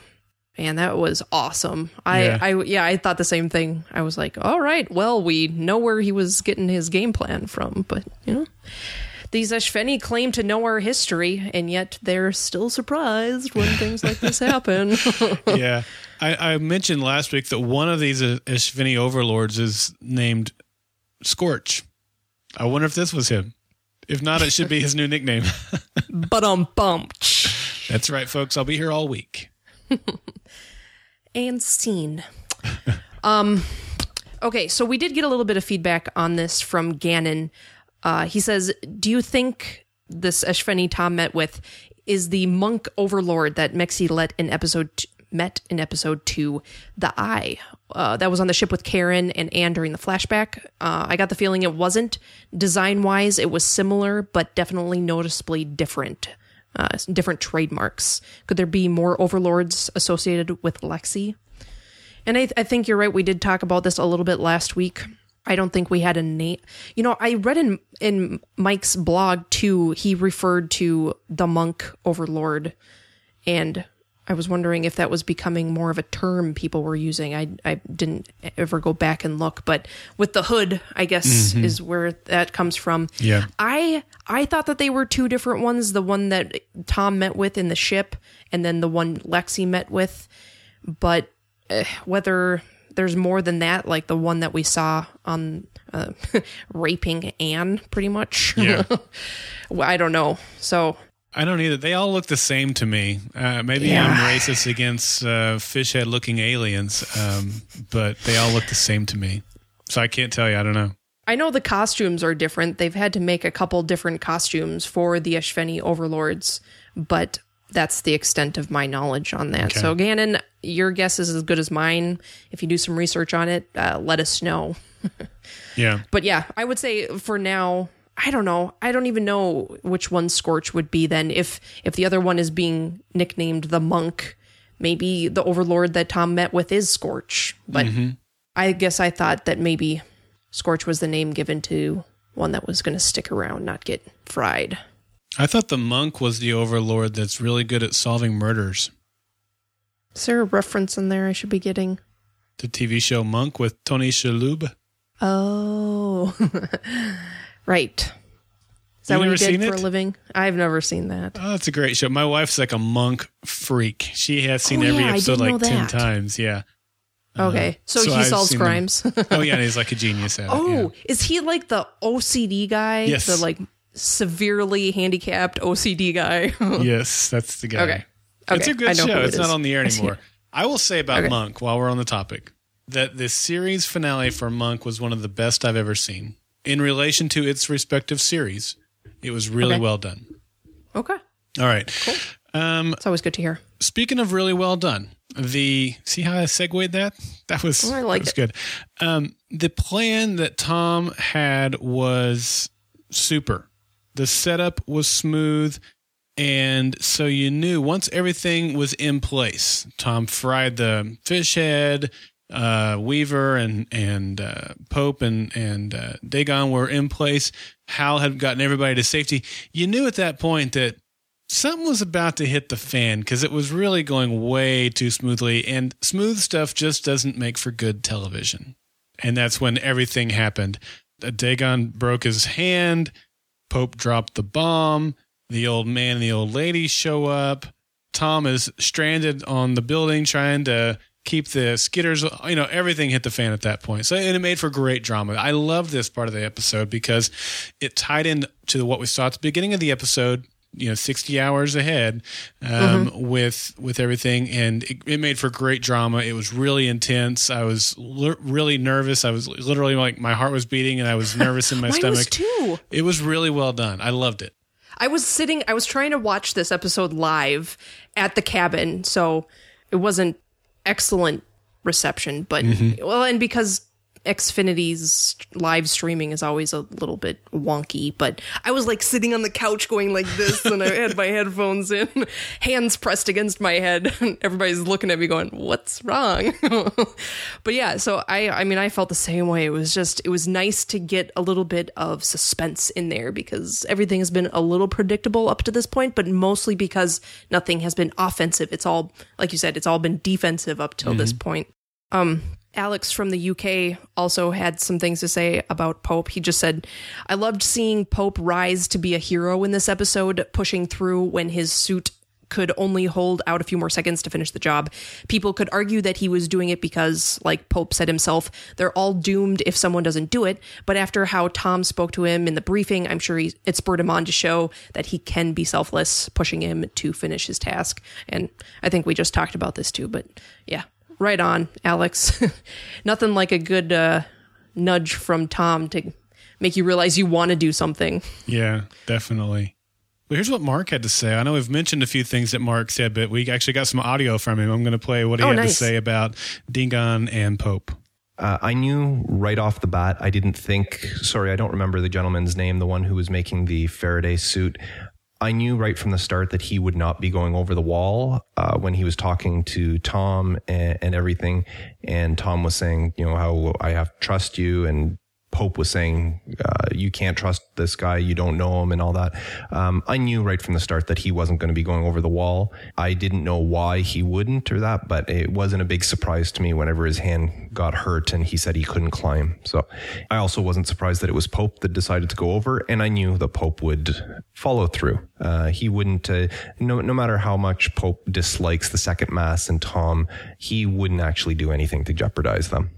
man, that was awesome. I, Yeah. I, yeah, I thought the same thing. I was like, all right, well, we know where he was getting his game plan from, but you know. These Espheni claim to know our history, and yet they're still surprised when things like this happen. <laughs> yeah. I, I mentioned last week that one of these Espheni overlords is named Scorch. I wonder if this was him. If not, it should be his new nickname. but um, bump. That's right, folks. I'll be here all week. <laughs> and scene. um, okay, so we did get a little bit of feedback on this from Gannon. Uh, he says, "Do you think this Espheni Tom met with is the monk overlord that Lexi let in episode met in episode two, the Eye uh, that was on the ship with Karen and Anne during the flashback? Uh, I got the feeling it wasn't design wise; it was similar, but definitely noticeably different." Uh, different trademarks. Could there be more overlords associated with Lexi? And I, I think you're right. We did talk about this a little bit last week. I don't think we had a name. You know, I read in in Mike's blog too. He referred to the monk overlord, and I was wondering if that was becoming more of a term people were using. I I didn't ever go back and look, but with the hood, I guess is where that comes from. Yeah. I I thought that they were two different ones. The one that Tom met with in the ship, and then the one Lexi met with. But uh, whether there's more than that, like the one that we saw on uh, <laughs> raping Anne, pretty much. Yeah. <laughs> Well, I don't know. So I don't either. They all look the same to me. Uh, maybe Yeah. I'm racist against uh, fish head looking aliens, um, but they all look the same to me. So I can't tell you. I don't know. I know the costumes are different. They've had to make a couple different costumes for the Espheni overlords, but that's the extent of my knowledge on that. So, Gannon, your guess is as good as mine. If you do some research on it, uh, let us know. <laughs> Yeah. But yeah, I would say for now, I don't know. I don't even know which one Scorch would be then. If if the other one is being nicknamed the monk, maybe the overlord that Tom met with is Scorch. But I guess I thought that maybe Scorch was the name given to one that was going to stick around, not get fried. I thought the monk was the overlord that's really good at solving murders. Is there a reference in there I should be getting? The TV show Monk with Tony Shalhoub. Oh, <laughs> right. Is that You what seen did for it? a living? I've never seen that. Oh, that's a great show. My wife's like a monk freak. She has seen Oh, every yeah, episode like 10 times. Yeah. Okay, so, Uh, so he I've solves crimes. <laughs> Oh, yeah. And he's like a genius at it. oh, yeah. is he like the OCD guy? Yes. The like severely handicapped OCD guy. <laughs> Yes, that's the guy. Okay. It's a good show. it It's not on the air <laughs> anymore. I will say about Okay. Monk while we're on the topic that the series finale for Monk was one of the best I've ever seen in relation to its respective series. It was really Okay. well done. okay. All right. Cool. Um, It's always good to hear. speaking of really well done, the see how I segued that? <laughs> That was Oh, I like that was it. good. Um, the plan that Tom had was super. The setup was smooth, and so you knew once everything was in place. Tom fried the fish head. Uh, Weaver and and uh, Pope and and uh, Dagon were in place. Hal had gotten everybody to safety. You knew at that point that something was about to hit the fan because it was really going way too smoothly and smooth stuff just doesn't make for good television and that's when everything happened Uh, dagon broke his hand pope dropped the bomb. The old man and the old lady show up. Tom is stranded on the building trying to keep the skitters you know everything hit the fan at that point. So and it made for great drama. I love this part of the episode because it tied in to what we saw at the beginning of the episode you know 60 hours ahead um, with with everything. And it, it made for great drama. It was really intense. I was li- really nervous. I was literally like my heart was beating and i was nervous in my <laughs> stomach. was too. it was really well done. I loved it. I was sitting, I was trying to watch this episode live at the cabin, so it wasn't excellent reception, but well, and because Xfinity's live streaming is always a little bit wonky, but I was like sitting on the couch going like this, and I had my <laughs> headphones in, <laughs> hands pressed against my head, <laughs> and everybody's looking at me going, "What's wrong?" but yeah, so I, I mean, I felt the same way. It was just, it was nice to get a little bit of suspense in there because everything has been a little predictable up to this point, but mostly because nothing has been offensive. It's all, like you said, it's all been defensive up till this point. Um, Alex from the UK also had some things to say about Pope. He just said, I loved seeing Pope rise to be a hero in this episode, pushing through when his suit could only hold out a few more seconds to finish the job. People could argue that he was doing it because, like Pope said himself, they're all doomed if someone doesn't do it. But after how Tom spoke to him in the briefing, I'm sure he, it spurred him on to show that he can be selfless, pushing him to finish his task. And I think we just talked about this too, but yeah, right on, Alex. <laughs> Nothing like a good uh, nudge from Tom to make you realize you want to do something. yeah definitely well, here's what Mark had to say. I know we've mentioned a few things that Mark said, but we actually got some audio from him. I'm going to play what he Oh, had to say about Dingaan and Pope. Uh, I knew right off the bat, I didn't think, sorry, I don't remember the gentleman's name, the one who was making the Faraday suit. I knew right from the start that he would not be going over the wall uh, when he was talking to Tom and, and everything. And Tom was saying, you know, how I have to trust you. And Pope was saying, uh, you can't trust this guy. You don't know him and all that. Um, I knew right from the start that he wasn't going to be going over the wall. I didn't know why he wouldn't or that, but it wasn't a big surprise to me whenever his hand got hurt and he said he couldn't climb. So I also wasn't surprised that it was Pope that decided to go over. And I knew that Pope would follow through. Uh, he wouldn't, uh, no, no matter how much Pope dislikes the second mass and Tom, he wouldn't actually do anything to jeopardize them.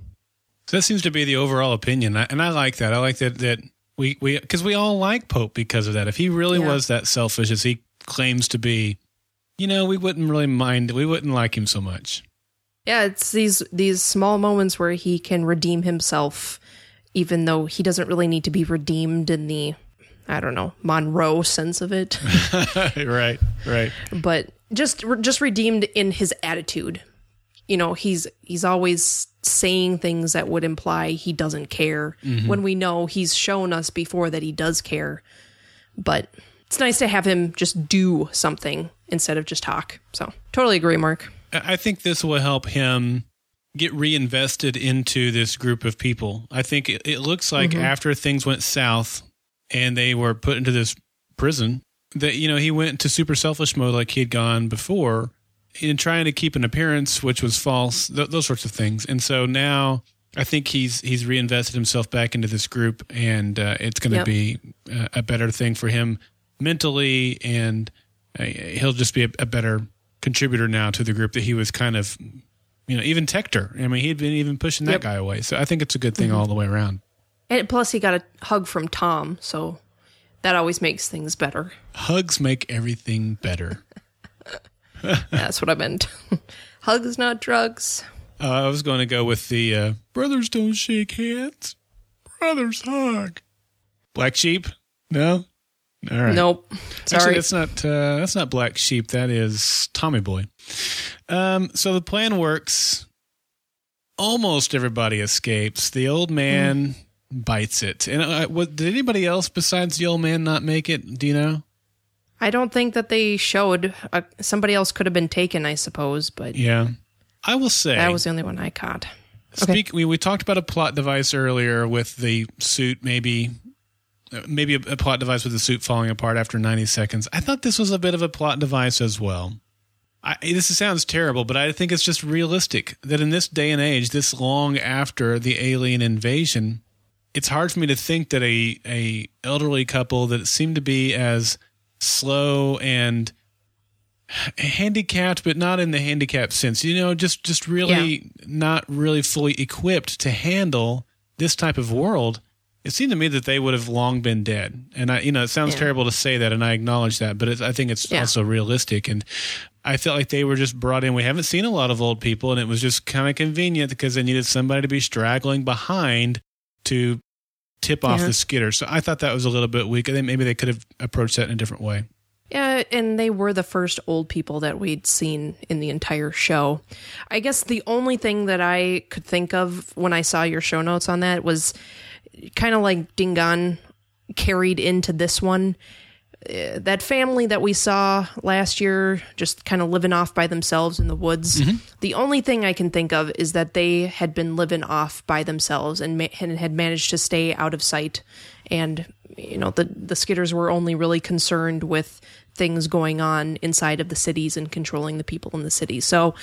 So that seems to be the overall opinion, and I like that. I like that that we we because we all like Pope because of that. If he really Yeah. was that selfish as he claims to be, you know, we wouldn't really mind. We wouldn't like him so much. Yeah, it's these these small moments where he can redeem himself, even though he doesn't really need to be redeemed in the, I don't know, Monroe sense of it, <laughs> right, right. but just just redeemed in his attitude. You know, he's he's always saying things that would imply he doesn't care mm-hmm. when we know he's shown us before that he does care. But it's nice to have him just do something instead of just talk. So totally agree, Mark. I think this will help him get reinvested into this group of people. I think it, it looks like mm-hmm. after things went south and they were put into this prison, that you know he went to super selfish mode like he had gone before in trying to keep an appearance which was false, th- those sorts of things. And so now I think he's he's reinvested himself back into this group, and uh, it's going to Yep. be a, a better thing for him mentally, and uh, he'll just be a, a better contributor now to the group that he was kind of, you know, even Tector. I mean, he'd been even pushing that Yep. Mm-hmm. guy away. So I think it's a good thing all the way around. And plus, he got a hug from Tom, so that always makes things better. Hugs make everything better. That's what I meant. <laughs> Hugs, not drugs. Uh, I was going to go with the uh, brothers don't shake hands, brothers hug. Black sheep? No, All right. Nope. Actually, Sorry. that's not uh, that's not Black Sheep. That is Tommy Boy. Um, so the plan works. Almost everybody escapes. The old man bites it. And uh, what, did anybody else besides the old man not make it? Do you know? I don't think that they showed. Uh, somebody else could have been taken, I suppose, but Yeah, I will say that was the only one I caught. Okay. We, we talked about a plot device earlier with the suit, maybe, uh, maybe a, a plot device with the suit falling apart after ninety seconds. I thought this was a bit of a plot device as well. I, this sounds terrible, but I think it's just realistic that in this day and age, this long after the alien invasion, it's hard for me to think that a a elderly couple that seemed to be as slow and handicapped but not in the handicapped sense. You know just just really not really fully equipped to handle this type of world. It seemed to me that they would have long been dead. And i you know it sounds Yeah. terrible to say that and i acknowledge that but it's, i think it's Yeah. also realistic. And i felt like they were just brought in. We haven't seen a lot of old people and it was just kind of convenient because they needed somebody to be straggling behind to tip off Yeah. the skitter. so i thought that was a little bit weak i think maybe they could have approached that in a different way Yeah, and they were the first old people that we'd seen in the entire show. I guess the only thing that I could think of when I saw your show notes on that was kind of like Dingaan carried into this one. Uh, that family that we saw last year, just kind of living off by themselves in the woods. The only thing I can think of is that they had been living off by themselves and, ma- and had managed to stay out of sight. And you know, the the Skitters were only really concerned with things going on inside of the cities and controlling the people in the cities. So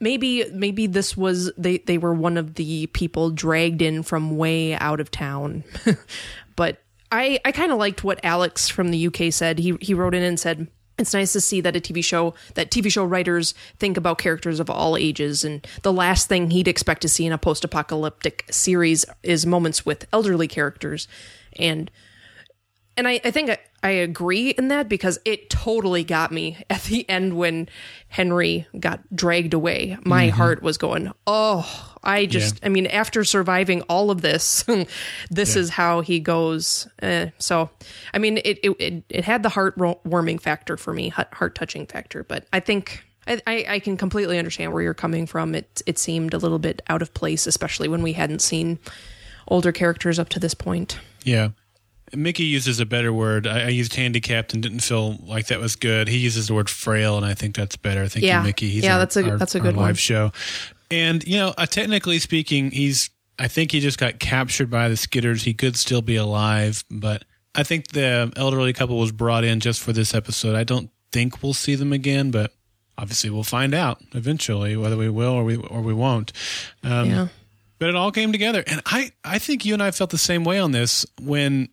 maybe maybe this was they they were one of the people dragged in from way out of town. <laughs> but I I kind of liked what Alex from the UK said. He he wrote in and said it's nice to see that a TV show that TV show writers think about characters of all ages and the last thing he'd expect to see in a post-apocalyptic series is moments with elderly characters and and I, I think I, I agree in that because it totally got me at the <laughs> end when Henry got dragged away. My heart was going, oh, I just, I mean, after surviving all of this, <laughs> this is how he goes. Eh, so, I mean, it, it, it, it had the heart warming factor for me, heart touching factor, but I think. I, I I can completely understand where you're coming from. It it seemed a little bit out of place, especially when we hadn't seen older characters up to this point. Yeah. Mickey uses a better word. I, I used handicapped and didn't feel like that was good. He uses the word frail, and I think that's better. Thank Yeah. you, Mickey. He's Yeah, our- that's a- our- that's a good live one. show. And you know, uh, technically speaking, he's. I think he just got captured by the Skitters. He could still be alive, but I think the elderly couple was brought in just for this episode. I don't think we'll see them again, but obviously we'll find out eventually whether we will or we or we won't. Um, Yeah. but it all came together and i i think you and i felt the same way on this when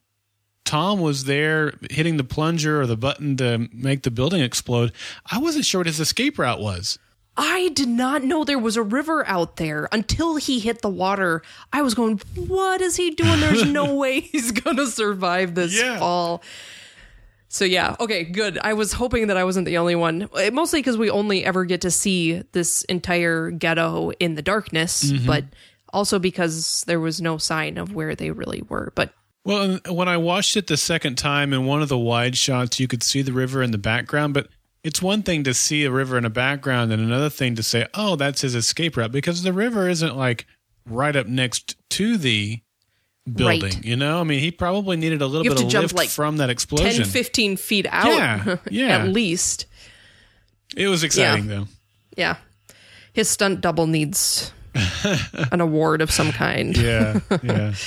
tom was there hitting the plunger or the button to make the building explode i wasn't sure what his escape route was I did not know there was a river out there until he hit the water. I was going, what is he doing? There's no <laughs> way he's going to survive this Yeah. fall. So, yeah, okay, good. I was hoping that I wasn't the only one, Eh, mostly because we only ever get to see this entire ghetto in the darkness, but also because there was no sign of where they really were. But well when i watched it the second time in one of the wide shots you could see the river in the background but it's one thing to see a river in the background and another thing to say oh that's his escape route because the river isn't like right up next to the building Right. you know i mean he probably needed a little bit to of jump, lift like, from that explosion. 10, explosion 15 feet out, Yeah, <laughs> yeah. at least. It was exciting though. Yeah. His stunt double needs <laughs> an award of some kind. Yeah, yeah. <laughs>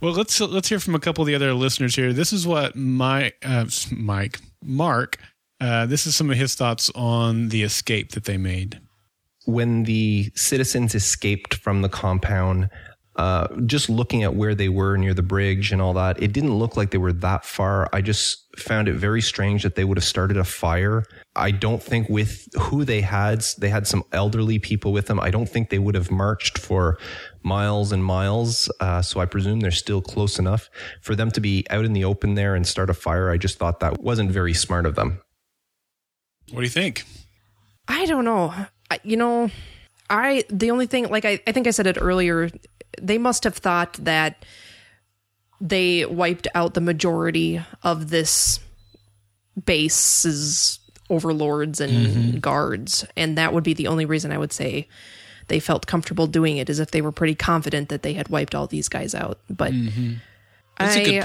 Well, let's let's hear from a couple of the other listeners here. This is what my uh, Mike Mark. Uh, this is some of his thoughts on the escape that they made. when the citizens escaped from the compound, uh, just looking at where they were near the bridge and all that, it didn't look like they were that far. I just found it very strange that they would have started a fire. I don't think with who they had, they had some elderly people with them. I don't think they would have marched for miles and miles. Uh, so I presume they're still close enough for them to be out in the open there and start a fire. I just thought that wasn't very smart of them. What do you think? I don't know. I, you know, I the only thing like I, I think I said it earlier, they must have thought that they wiped out the majority of this base's overlords and guards, and that would be the only reason I would say they felt comfortable doing it as if they were pretty confident that they had wiped all these guys out. But a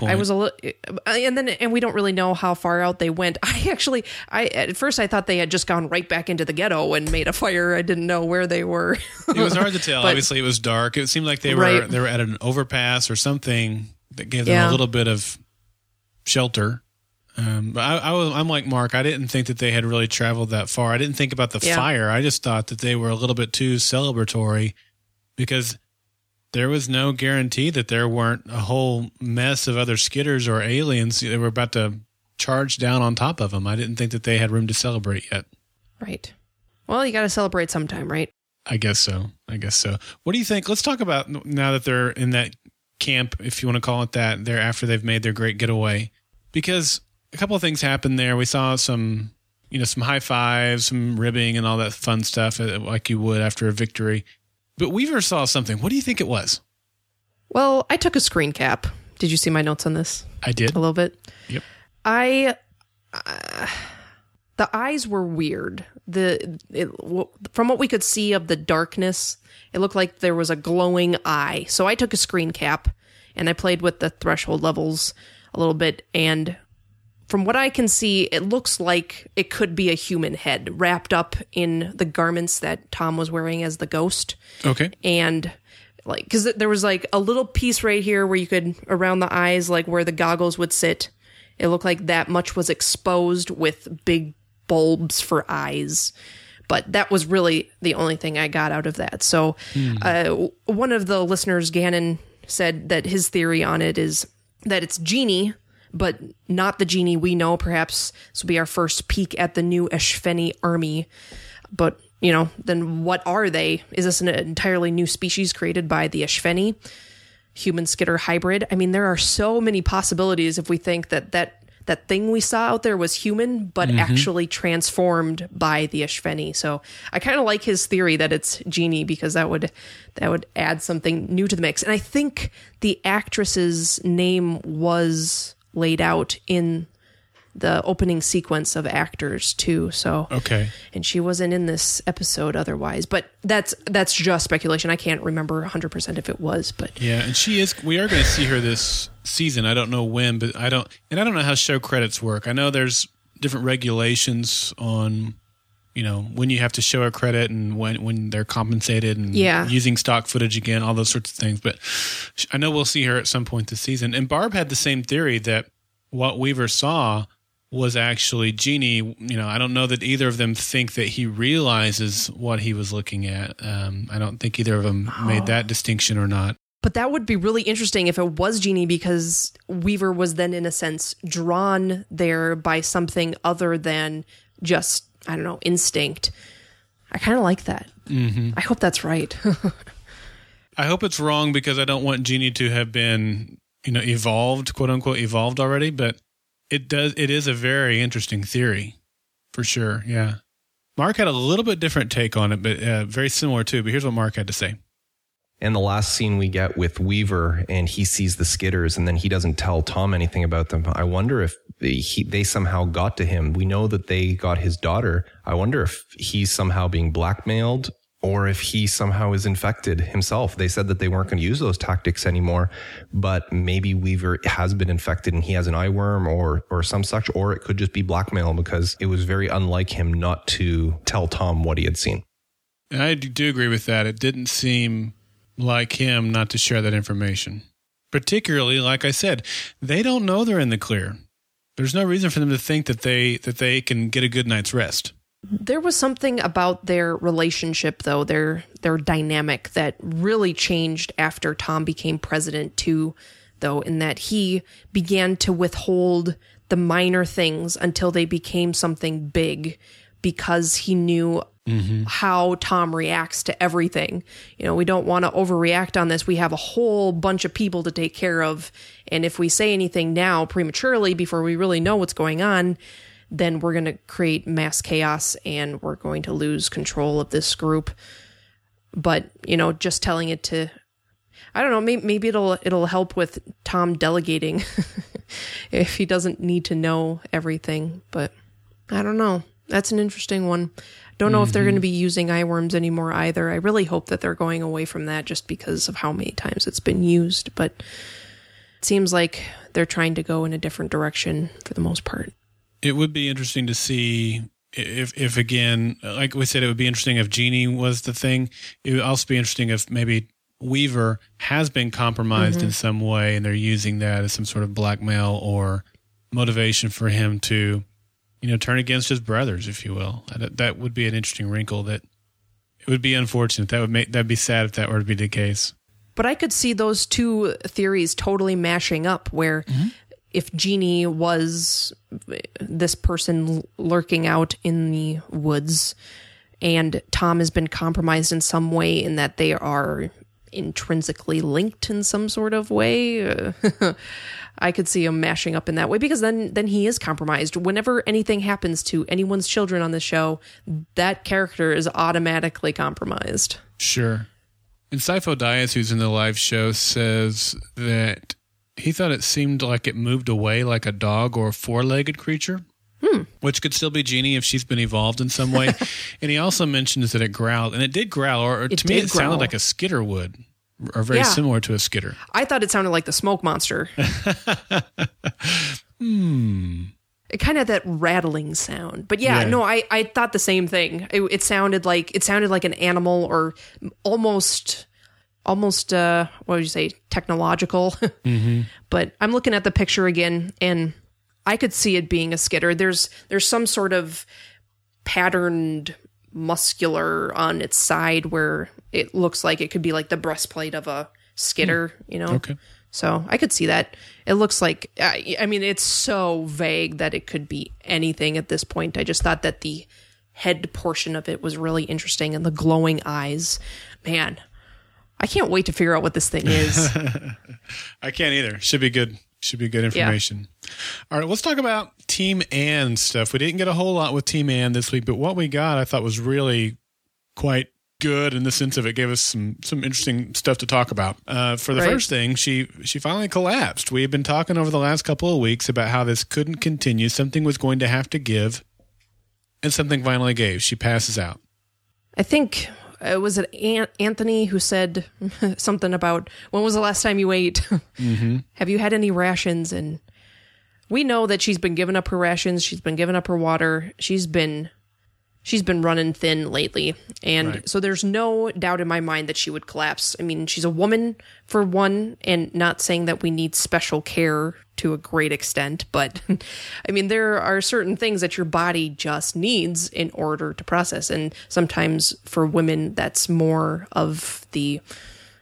I, I was a little, uh, and then and we don't really know how far out they went. <laughs> I actually, I at first I thought they had just gone right back into the ghetto and made a fire. I didn't know where they were. It was hard to <laughs> tell. But- Obviously, it was dark. It seemed like they were Right. they were at an overpass or something that gave them Yeah. a little bit of shelter. Um, but I, I was, I'm like Mark. I didn't think that they had really traveled that far. I didn't think about the Yeah. fire. I just thought that they were a little bit too celebratory because there was no guarantee that there weren't a whole mess of other skitters or aliens that were about to charge down on top of them. I didn't think that they had room to celebrate yet. right. Well, you got to celebrate sometime, right? I guess so. I guess so. What do you think? Let's talk about now that they're in that camp, if you want to call it that, there after they've made their great getaway. Because a couple of things happened there. We saw some, you know, some high fives, some ribbing, and all that fun stuff, uh, like you would after a victory. But Weaver saw something. What do you think it was? Well, I took a screen cap. Did you see my notes on this I did. a little bit? Yep. I uh, the eyes were weird. The it, w- from what we could see of the darkness, it looked like there was a glowing eye. So I took a screen cap and I played with the threshold levels a little bit and from what I can see, it looks like it could be a human head wrapped up in the garments that Tom was wearing as the ghost. Okay. and like because there was like a little piece right here where you could around the eyes like where the goggles would sit. It looked like that much was exposed with big bulbs for eyes. But that was really the only thing i got out of that. So uh, one of the listeners gannon said that his theory on it is that it's Jeanne but not the Jeanne we know perhaps this will be our first peek at the new Espheni army but you know, then what are they? Is this an entirely new species created by the Espheni human skitter hybrid? I mean, there are so many possibilities if we think that that that thing we saw out there was human, but mm-hmm. actually transformed by the Espheni. So I kind of like his theory that it's Jeanne because that would that would add something new to the mix. And I think the actress's name was laid out in the opening sequence of actors too. So Okay. and she wasn't in this episode otherwise. But that's that's just speculation. I can't remember 100 percent if it was, but Yeah, and she is. We are going to see her this season. I don't know when, but I don't, and I don't know how show credits work. I know there's different regulations on, you know, when you have to show a credit and when when they're compensated and Yeah. using stock footage again, all those sorts of things. But I know we'll see her at some point this season. And Barb had the same theory that what Weaver saw was actually Jeanne. You know, I don't know that either of them think that he realizes what he was looking at. Um, I don't think either of them made that distinction or not. but that would be really interesting if it was Jeanne because Weaver was then in a sense drawn there by something other than just I don't know instinct. I kind of like that. Mm-hmm. I hope that's right. <laughs> I hope it's wrong because I don't want Jeanne to have been, you know, evolved, quote unquote, evolved already. But it does. It is a very interesting theory, for sure. Yeah. Mark had a little bit different take on it, but uh, very similar too. But here's what Mark had to say. And the last scene we get with Weaver and he sees the skitters and then he doesn't tell Tom anything about them. I wonder if he, they somehow got to him. We know that they got his daughter. I wonder if he's somehow being blackmailed or if he somehow is infected himself. They said that they weren't going to use those tactics anymore, but maybe Weaver has been infected and he has an eye worm or, or some such, or it could just be blackmail because it was very unlike him not to tell Tom what he had seen. I do agree with that. It didn't seem like him not to share that information. Particularly, like I said, they don't know they're in the clear. There's no reason for them to think that they that they can get a good night's rest. There was something about their relationship though, their their dynamic that really changed after Tom became president too, though, in that he began to withhold the minor things until they became something big because he knew Mm-hmm. how Tom reacts to everything. You know, we don't want to overreact on this. We have a whole bunch of people to take care of. And if we say anything now prematurely before we really know what's going on, then we're going to create mass chaos and we're going to lose control of this group. But, you know, just telling it to I don't know. Maybe, maybe it'll it'll help with Tom delegating <laughs> if he doesn't need to know everything. But I don't know. That's an interesting one. Don't know mm-hmm. if they're going to be using eye worms anymore either. I really hope that they're going away from that just because of how many times it's been used. But it seems like they're trying to go in a different direction for the most part. It would be interesting to see if, if again, like we said, it would be interesting if Jeanne was the thing. It would also be interesting if maybe Weaver has been compromised mm-hmm. in some way and they're using that as some sort of blackmail or motivation for him to, you know, turn against his brothers, if you will. That, that would be an interesting wrinkle that it would be unfortunate. That would make, that'd be sad if that were to be the case. But I could see those two theories totally mashing up where mm-hmm. if Jeanne was this person lurking out in the woods and Tom has been compromised in some way in that they are intrinsically linked in some sort of way. <laughs> I could see him mashing up in that way because then then he is compromised. Whenever anything happens to anyone's children on the show, that character is automatically compromised. Sure. And Sifo Dyas, who's in the live show, says that he thought it seemed like it moved away like a dog or a four legged creature. Hmm. Which could still be Jeanne if she's been evolved in some way. <laughs> and he also mentions that it growled, and it did growl, or, or to me, it growl. sounded like a skitter would, or very yeah. similar to a skitter. I thought it sounded like the smoke monster. <laughs> hmm. It kind of that rattling sound, but yeah, yeah, no, I, I thought the same thing. It, it sounded like it sounded like an animal, or almost almost uh what would you say technological <laughs> mm-hmm. but i'm looking at the picture again and I could see it being a skitter. There's there's some sort of patterned muscular on its side where it looks like it could be like the breastplate of a skitter, hmm. you know. Okay. So I could see that. It looks like I, I mean it's so vague that it could be anything at this point. I just thought that the head portion of it was really interesting and the glowing eyes. Man, I can't wait to figure out what this thing is. <laughs> I can't either. Should be good. Should be good information. Yeah. All right, let's talk about Team Anne stuff. We didn't get a whole lot with Team Anne this week, but what we got I thought was really quite good in the sense of it gave us some some interesting stuff to talk about. Uh, for the right. first thing, she she finally collapsed. We had been talking over the last couple of weeks about how this couldn't continue. Something was going to have to give, and something finally gave. She passes out. I think uh, was it Aunt Anthony who said <laughs> something about when was the last time you ate? <laughs> mm-hmm. Have you had any rations? And we know that she's been giving up her rations. She's been giving up her water. She's been she's been running thin lately. And right. so there's no doubt in my mind that she would collapse. I mean, she's a woman for one, and not saying that we need special care to a great extent, but <laughs> I mean, there are certain things that your body just needs in order to process. And sometimes for women, that's more of the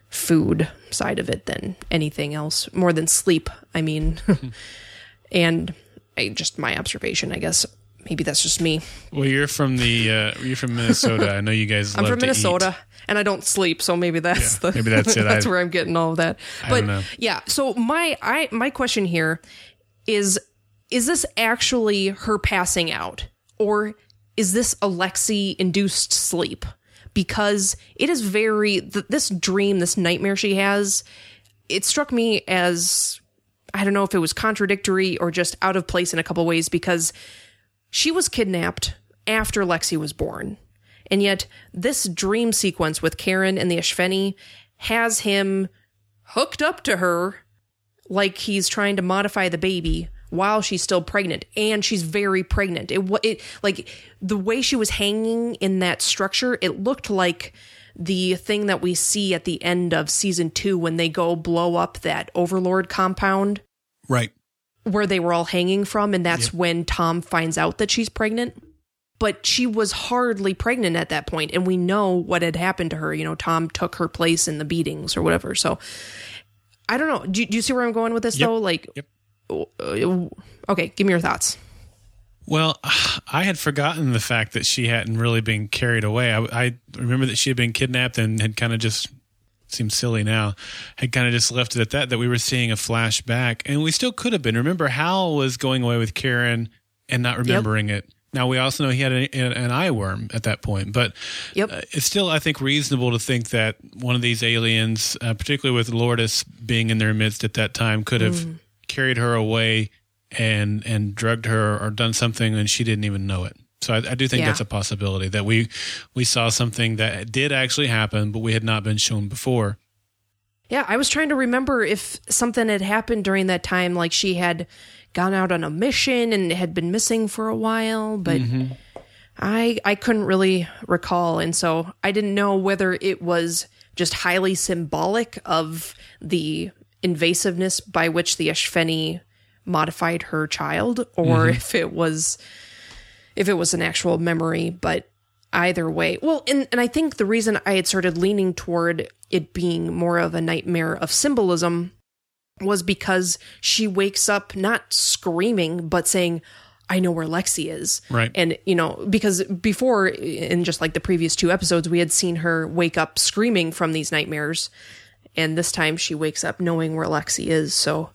food side of it than anything else, more than sleep. I mean, <laughs> and I, just my observation, I guess maybe that's just me. Well, you're from the uh, you're from Minnesota. I know you guys. I'm from Minnesota, and I don't sleep, so maybe that's yeah, the maybe that's it. <laughs> that's I, where I'm getting all of that. But yeah, so my I my question here is: Is this actually her passing out, or is this a Lexi induced sleep? Because it is very th- this dream, this nightmare she has. It struck me as I don't know if it was contradictory or just out of place in a couple ways because she was kidnapped after Lexi was born. And yet, this dream sequence with Karen and the Espheni has him hooked up to her like he's trying to modify the baby while she's still pregnant. And she's very pregnant. It it like the way she was hanging in that structure it looked like the thing that we see at the end of season 2 when they go blow up that overlord compound. Right where they were all hanging from, and that's when Tom finds out that she's pregnant. But she was hardly pregnant at that point, and we know what had happened to her. You know, Tom took her place in the beatings or whatever. So I don't know. Do, do you see where I'm going with this yep. though? Like, yep. Uh, okay, give me your thoughts. Well, <sighs> I had forgotten the fact that she hadn't really been carried away. I, I remember that she had been kidnapped and had kind of just seems silly now, had kind of just left it at that, that we were seeing a flashback. And we still could have been. Remember, Hal was going away with Karen and not remembering yep. it. Now we also know he had an, an eye worm at that point, but Yep. uh, it's still I think reasonable to think that one of these aliens, uh, particularly with Lourdes being in their midst at that time, could have Mm. carried her away and and drugged her or done something and she didn't even know it. So I, I do think Yeah. that's a possibility that we we saw something that did actually happen, but we had not been shown before. Yeah, I was trying to remember if something had happened during that time, like she had gone out on a mission and had been missing for a while, but mm-hmm. I I couldn't really recall, and so I didn't know whether it was just highly symbolic of the invasiveness by which the Espheni modified her child, or mm-hmm. if it was if it was an actual memory, but either way. Well, and, and I think the reason I had started leaning toward it being more of a nightmare of symbolism was because she wakes up not screaming, but saying, I know where Lexi is. Right. And, you know, because before, in just like the previous two episodes, we had seen her wake up screaming from these nightmares. And this time she wakes up knowing where Lexi is. So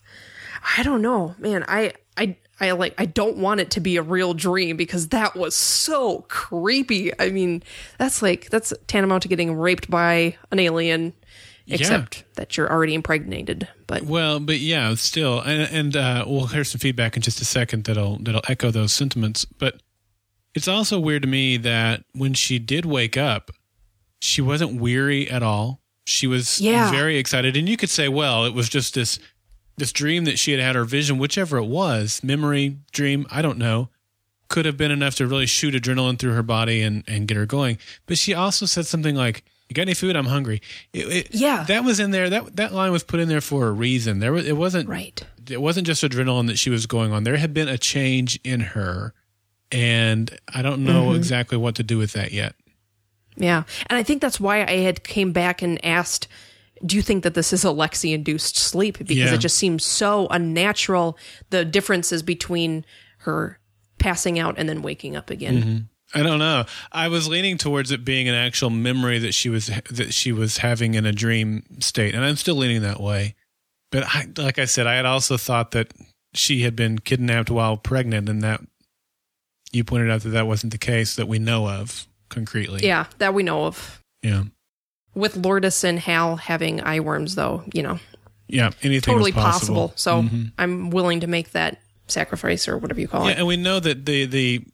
I don't know, man. I, I, I like, I don't want it to be a real dream because that was so creepy. I mean, that's like, that's tantamount to getting raped by an alien, except that you're already impregnated. But Well, but yeah, still, and, and uh, we'll hear some feedback in just a second that'll that'll echo those sentiments. But it's also weird to me that when she did wake up, she wasn't weary at all. She was Yeah. very excited, and you could say, well, it was just this this dream that she had had, or vision, whichever it was, memory, dream, I don't know, could have been enough to really shoot adrenaline through her body and and get her going. But she also said something like. You got any food? I'm hungry. It, it- Yeah. that was in there. That that line was put in there for a reason. There was it wasn't right. it wasn't just adrenaline that she was going on. There had been a change in her, and I don't know mm-hmm. exactly what to do with that yet. Yeah. And I think that's why I had came back and asked, do you think that this is a Lexi induced sleep? Because Yeah. it just seems so unnatural, the differences between her passing out and then waking up again. Mm-hmm. I don't know. I was leaning towards it being an actual memory that she was that she was having in a dream state, and I'm still leaning that way. But I, like I said, I had also thought that she had been kidnapped while pregnant, and that you pointed out that that wasn't the case that we know of concretely. Yeah, that we know of. yeah, With Lourdes and Hal having eye worms, though, you know, yeah. Anything totally was possible. possible. So I'm willing to make that sacrifice or whatever you call Yeah, it. and we know that the the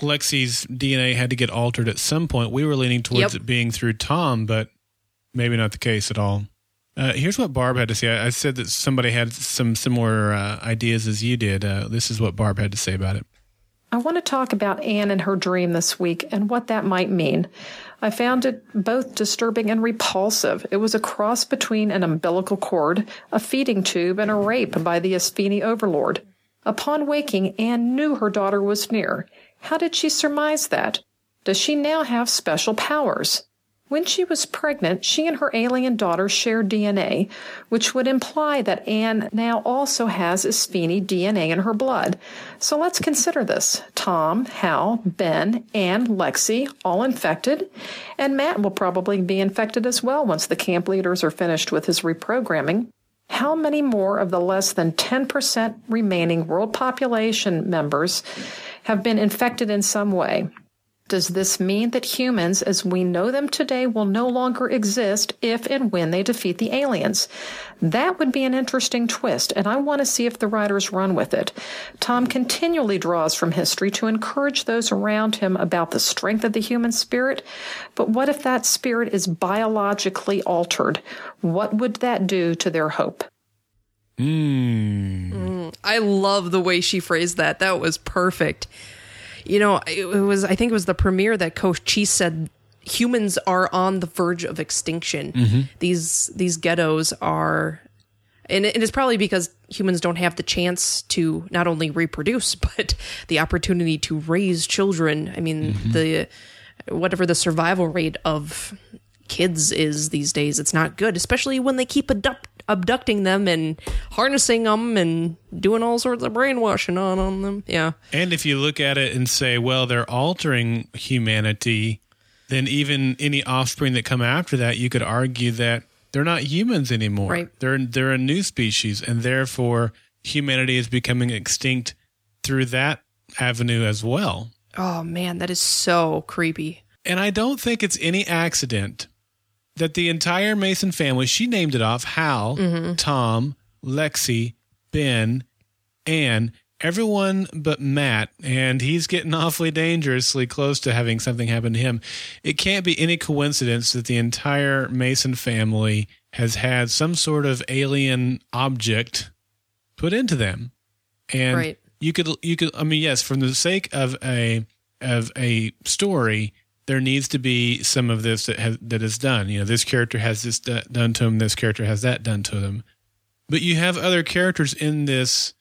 Lexi's DNA had to get altered at some point. We were leaning towards Yep. it being through Tom, but maybe not the case at all. Uh, here's what Barb had to say. I, I said that somebody had some similar uh, ideas as you did. Uh, this is what Barb had to say about it. I want to talk about Anne and her dream this week and what that might mean. I found it both disturbing and repulsive. It was a cross between an umbilical cord, a feeding tube, and a rape by the Espheni overlord. Upon waking, Anne knew her daughter was near. How did she surmise that? Does she now have special powers? When she was pregnant, she and her alien daughter shared DNA, which would imply that Anne now also has Espheni DNA in her blood. So let's consider this. Tom, Hal, Ben, and Lexi, all infected, and Matt will probably be infected as well once the camp leaders are finished with his reprogramming. How many more of the less than 10% remaining world population members have been infected in some way? Does this mean that humans as we know them today will no longer exist if and when they defeat the aliens? That would be an interesting twist, and I want to see if the writers run with it. Tom continually draws from history to encourage those around him about the strength of the human spirit, but what if that spirit is biologically altered? What would that do to their hope? Hmm. Mm, I love the way she phrased that. That was perfect. You know, it, it was, I think it was the premiere that Coach Cheese said humans are on the verge of extinction. Mm-hmm. These, these ghettos are, and it is probably because humans don't have the chance to not only reproduce, <laughs> but the opportunity to raise children. I mean, mm-hmm. the, whatever the survival rate of kids is these days, it's not good, especially when they keep abduct- abducting them and harnessing them and doing all sorts of brainwashing on, on them. Yeah. And if you look at it and say, well, they're altering humanity, then even any offspring that come after that, you could argue that they're not humans anymore. Right. They're they're a new species, and therefore humanity is becoming extinct through that avenue as well. Oh man, that is so creepy. And I don't think it's any accident that the entire Mason family, she named it off Hal, Tom, Lexi, Ben, Anne, everyone but Matt, and he's getting awfully dangerously close to having something happen to him. It can't be any coincidence that the entire Mason family has had some sort of alien object put into them. And Right. you could you could I mean yes, from the sake of a of a story, there needs to be some of this that has that is done. You know, this character has this do- done to him, this character has that done to them. But you have other characters in this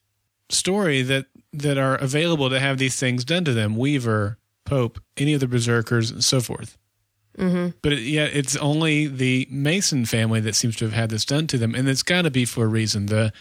story that that are available to have these things done to them. Weaver, Pope, any of the berserkers, and so forth. Mm-hmm. But it, yeah, it's only the Mason family that seems to have had this done to them, and it's got to be for a reason. The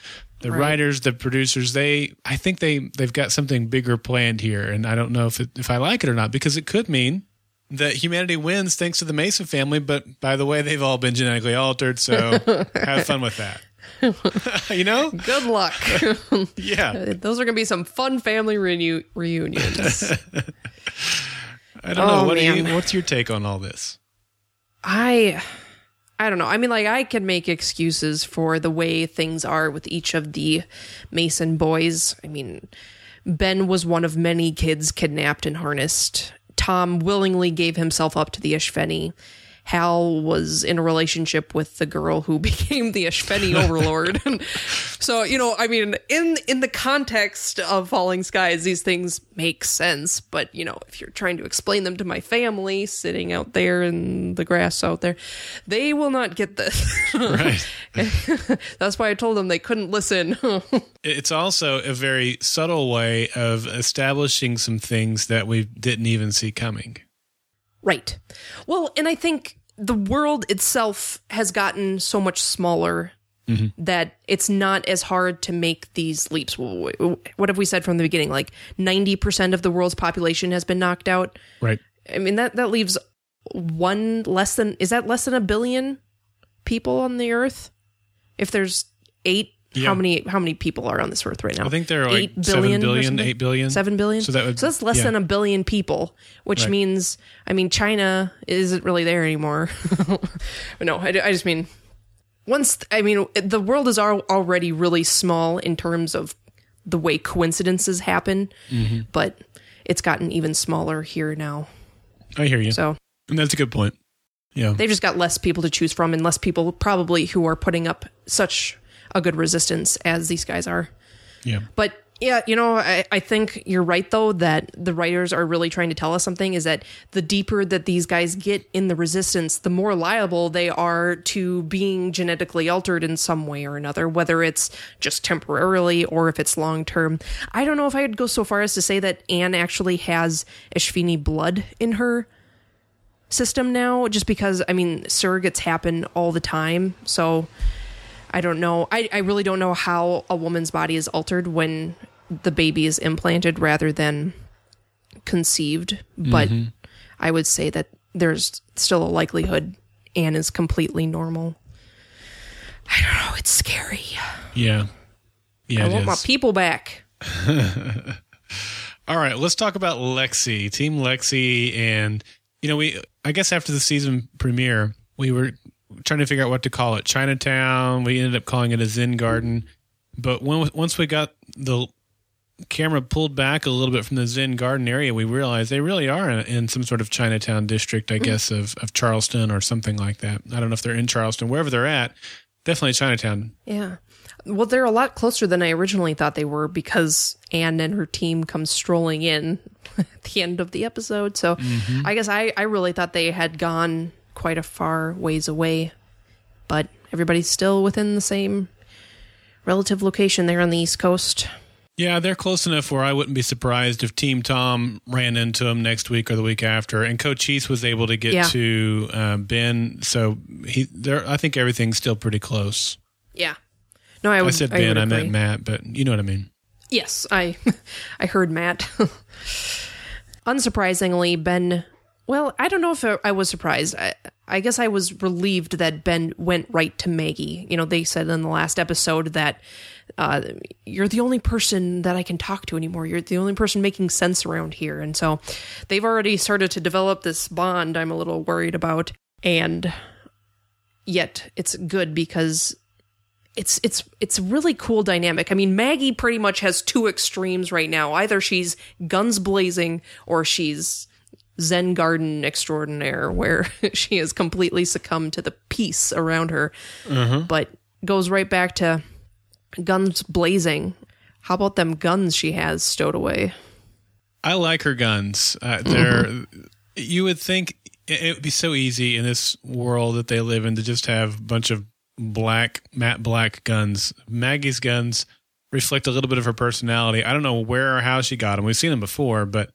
the Right. writers, the producers, they I think they they've got something bigger planned here, and I don't know if it, if I like it or not because it could mean that humanity wins thanks to the Mason family. But by the way, they've all been genetically altered, so <laughs> have fun with that. <laughs> you know, Good luck. <laughs> yeah. Those are going to be some fun family renew- reunions. I don't know. Oh, what do you, what's your take on all this? I I don't know. I mean like I can make excuses for the way things are with each of the Mason boys. I mean Ben was one of many kids kidnapped and harnessed. Tom willingly gave himself up to the Espheni. Hal was in a relationship with the girl who <laughs> became the Espheni <laughs> overlord. <laughs> so, you know, I mean, in in the context of Falling Skies, these things make sense. But, you know, if you're trying to explain them to my family sitting out there in the grass out there, they will not get this. Right. That's why I told them they couldn't listen. It's also a very subtle way of establishing some things that we didn't even see coming. Right. Well, and I think the world itself has gotten so much smaller mm-hmm. that it's not as hard to make these leaps. What have we said from the beginning? Like 90% of the world's population has been knocked out. Right. I mean, that, that leaves one less than, is that less than a billion people on the earth? If there's eight, Yeah. how many, how many people are on this earth right now? I think there are like Eight 7 billion or billion, something? 8 billion. Seven billion. So that would- that's less yeah. than a billion people, which Right. means I mean China isn't really there anymore. <laughs> no, I, I just mean once I mean the world is already really small in terms of the way coincidences happen, Mm-hmm. but it's gotten even smaller here now. I hear you. So and that's a good point. Yeah. they've just got less people to choose from and less people probably who are putting up such a good resistance as these guys are. yeah. But yeah, you know, I, I think you're right though that the writers are really trying to tell us something is that the deeper that these guys get in the resistance, the more liable they are to being genetically altered in some way or another, whether it's just temporarily or if it's long term. I don't know if I'd go so far as to say that Anne actually has Espheni blood in her system now, just because I mean surrogates happen all the time. So I don't know. I, I really don't know how a woman's body is altered when the baby is implanted rather than conceived. But mm-hmm. I would say that there's still a likelihood Anne is completely normal. I don't know. It's scary. Yeah. Yeah. I want my people back. <laughs> All right, let's talk about Lexi, Team Lexi, and you know, we I guess after the season premiere, we were trying to figure out what to call it. Chinatown. We ended up calling it a Zen Garden, but when once we got the camera pulled back a little bit from the Zen Garden area, we realized they really are in, in some sort of Chinatown district, I hmm. guess, of of Charleston or something like that. I don't know if they're in Charleston, wherever they're at. Definitely Chinatown. Yeah. Well, they're a lot closer than I originally thought they were because Anne and her team come strolling in <laughs> at the end of the episode. So mm-hmm. I guess I, I really thought they had gone quite a far ways away, but everybody's still within the same relative location there on the East Coast. Yeah, they're close enough where I wouldn't be surprised if Team Tom ran into them next week or the week after, and Coach Heath was able to get Yeah. to uh, Ben. So he, there, I think everything's still pretty close. Yeah. No, I would. I said I Ben, I, meant Matt, but you know what I mean. Yes, I <laughs> I heard Matt. <laughs> Unsurprisingly, Ben. Well, I don't know if I was surprised. I, I guess I was relieved that Ben went right to Maggie. You know, they said in the last episode that uh, you're the only person that I can talk to anymore. You're the only person making sense around here. And so they've already started to develop this bond I'm a little worried about. And yet it's good because it's it's it's a really cool dynamic. I mean, Maggie pretty much has two extremes right now. Either she's guns blazing or she's Zen garden extraordinaire, where <laughs> she has completely succumbed to the peace around her, but goes right back to guns blazing. How about them guns she has stowed away? I like her guns. Uh, they're you would think it it would be so easy in this world that they live in to just have a bunch of black matte black guns. Maggie's guns reflect a little bit of her personality. I don't know where or how she got them. We've seen them before, but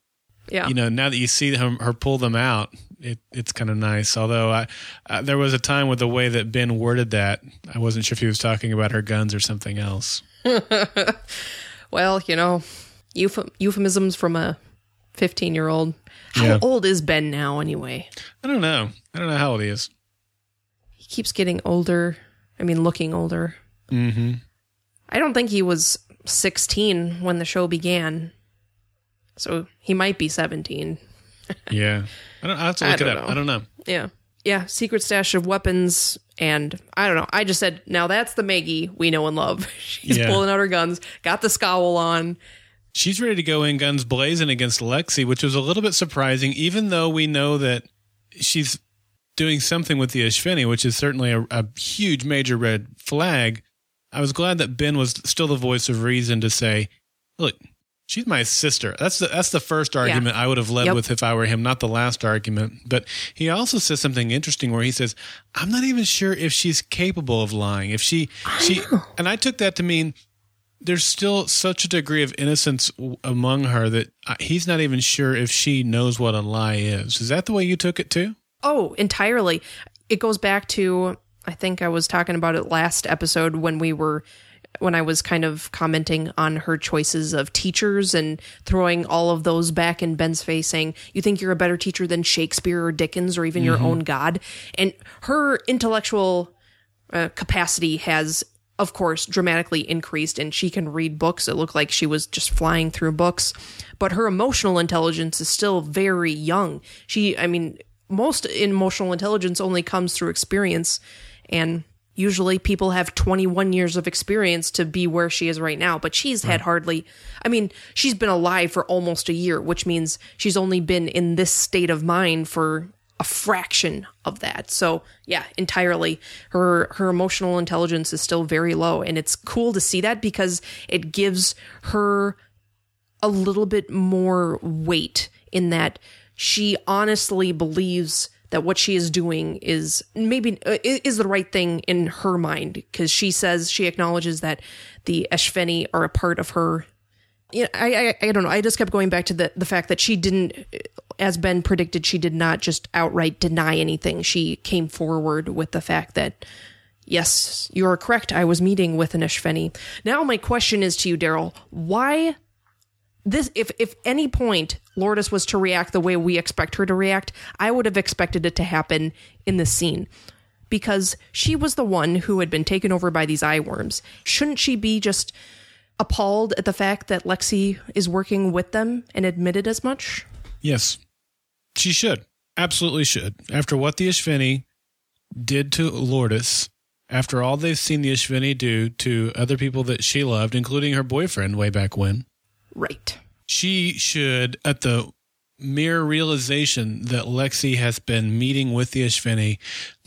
Yeah, you know now that you see her, her pull them out, it, it's kind of nice. Although I, uh, there was a time with the way that Ben worded that, I wasn't sure if he was talking about her guns or something else. <laughs> well, you know, euph- euphemisms from a fifteen-year-old. How Yeah. old is Ben now, anyway? I don't know. I don't know how old he is. He keeps getting older. I mean, looking older. Mm-hmm. I don't think he was 16 when the show began. So he might be 17. Yeah. I don't. I have to <laughs> look it up. know. I don't know. Yeah. Yeah. Secret stash of weapons. And I don't know. I just said, now that's the Maggie we know and love. <laughs> She's Yeah. pulling out her guns, got the scowl on. She's ready to go in guns blazing against Lexi, which was a little bit surprising, even though we know that she's doing something with the Espheni, which is certainly a, a huge major red flag. I was glad that Ben was still the voice of reason to say, "Look, she's my sister." That's the that's the first argument I would have led Yep. with if I were him, not the last argument. But he also says something interesting where he says, "I'm not even sure if she's capable of lying. If she she," oh. and I took that to mean there's still such a degree of innocence w- among her that he's not even sure if she knows what a lie is. Is that the way you took it too? Oh, entirely. It goes back to I think I was talking about it last episode when we were when I was kind of commenting on her choices of teachers and throwing all of those back in Ben's face saying, "You think you're a better teacher than Shakespeare or Dickens or even your own god?" And her intellectual uh, capacity has of course dramatically increased and she can read books. It looked like she was just flying through books. But her emotional intelligence is still very young. She i mean most emotional intelligence only comes through experience and usually people have 21 years of experience to be where she is right now but she's had hardly i mean she's been alive for almost a year which means she's only been in this state of mind for a fraction of that. So yeah, entirely. Her her emotional intelligence is still very low, and it's cool to see that because it gives her a little bit more weight in that she honestly believes that what she is doing is maybe uh, is the right thing in her mind because she says she acknowledges that the Espheni are a part of her you know, I, I I don't know. I just kept going back to the the fact that she didn't, as Ben predicted, she did not just outright deny anything. She came forward with the fact that, yes, you are correct. I was meeting with an Espheni. Now my question is to you, Daryl. Why this? If if any point Lourdes was to react the way we expect her to react, I would have expected it to happen in this scene. Because she was the one who had been taken over by these eye worms. Shouldn't she be just appalled at the fact that Lexi is working with them and admitted as much? Yes, she should. Absolutely should. After what the Espheni did to Lourdes, after all they've seen the Espheni do to other people that she loved, including her boyfriend way back when, Right. she should, at the mere realization that Lexi has been meeting with the Espheni,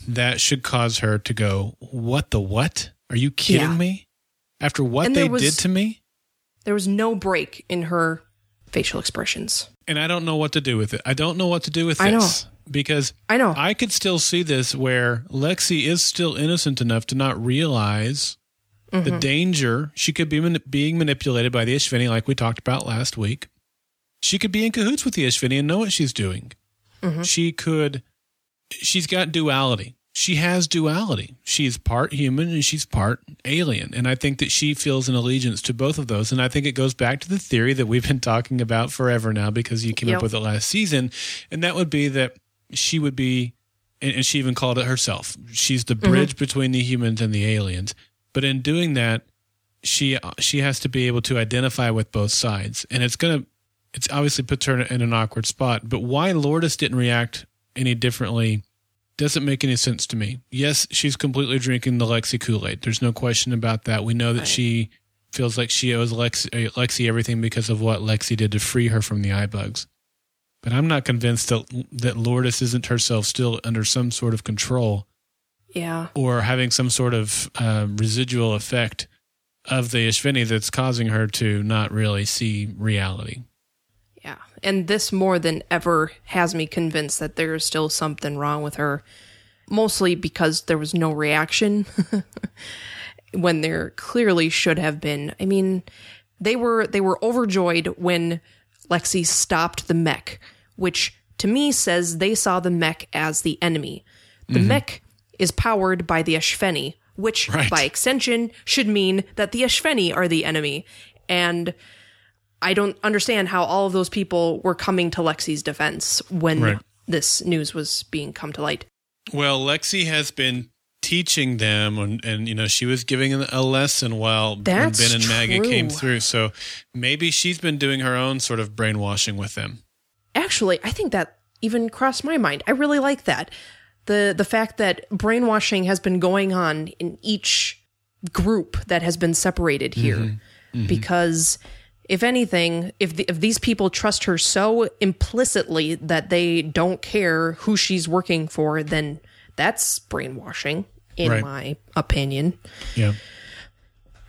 that should cause her to go, What the what? Are you kidding Yeah. me? After what they was- did to me? There was no break in her facial expressions. And I don't know what to do with it. I don't know what to do with I know. this. Because I know. I could still see this where Lexi is still innocent enough to not realize Mm-hmm. the danger. She could be mani- being manipulated by the Espheni, like we talked about last week. She could be in cahoots with the Espheni and know what she's doing. Mm-hmm. She could, she's got duality. She has duality. She's part human and she's part alien. And I think that she feels an allegiance to both of those. And I think it goes back to the theory that we've been talking about forever now because you came Yep. up with it last season. And that would be that she would be and, and she even called it herself. She's the bridge between the humans and the aliens. But in doing that, she she has to be able to identify with both sides, and it's gonna it's obviously puts her in an awkward spot. But why Lourdes didn't react any differently doesn't make any sense to me. Yes, she's completely drinking the Lexi Kool Aid. There's no question about that. We know that she feels like she owes Lexi, uh, Lexi everything because of what Lexi did to free her from the eye bugs. But I'm not convinced that that Lourdes isn't herself still under some sort of control Yeah. or having some sort of uh, residual effect of the Espheni that's causing her to not really see reality. Yeah. And this more than ever has me convinced that there is still something wrong with her, mostly because there was no reaction <laughs> when there clearly should have been. I mean, they were they were overjoyed when Lexi stopped the mech, which to me says they saw the mech as the enemy. The mech is powered by the Espheni, which Right. by extension should mean that the Espheni are the enemy. And I don't understand how all of those people were coming to Lexi's defense when Right. this news was being come to light. Well, Lexi has been teaching them, and, and you know she was giving a lesson while That's Ben and Maggie true. came through. So maybe she's been doing her own sort of brainwashing with them. Actually, I think that even crossed my mind. I really like that. The the fact that brainwashing has been going on in each group that has been separated here. Because if anything, if the, if these people trust her so implicitly that they don't care who she's working for, then that's brainwashing in Right. my opinion. Yeah.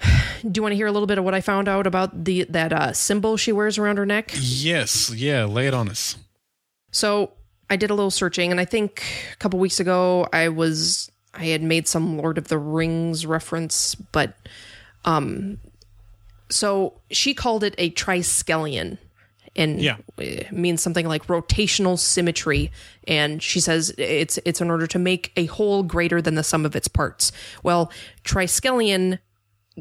<sighs> Do you want to hear a little bit of what I found out about the that uh, symbol she wears around her neck? Yes. Yeah. Lay it on us. So I did a little searching, and I think a couple weeks ago I was I had made some Lord of the Rings reference, but um, so she called it a triskelion, and Yeah. it means something like rotational symmetry. And she says it's it's in order to make a whole greater than the sum of its parts. Well, triskelion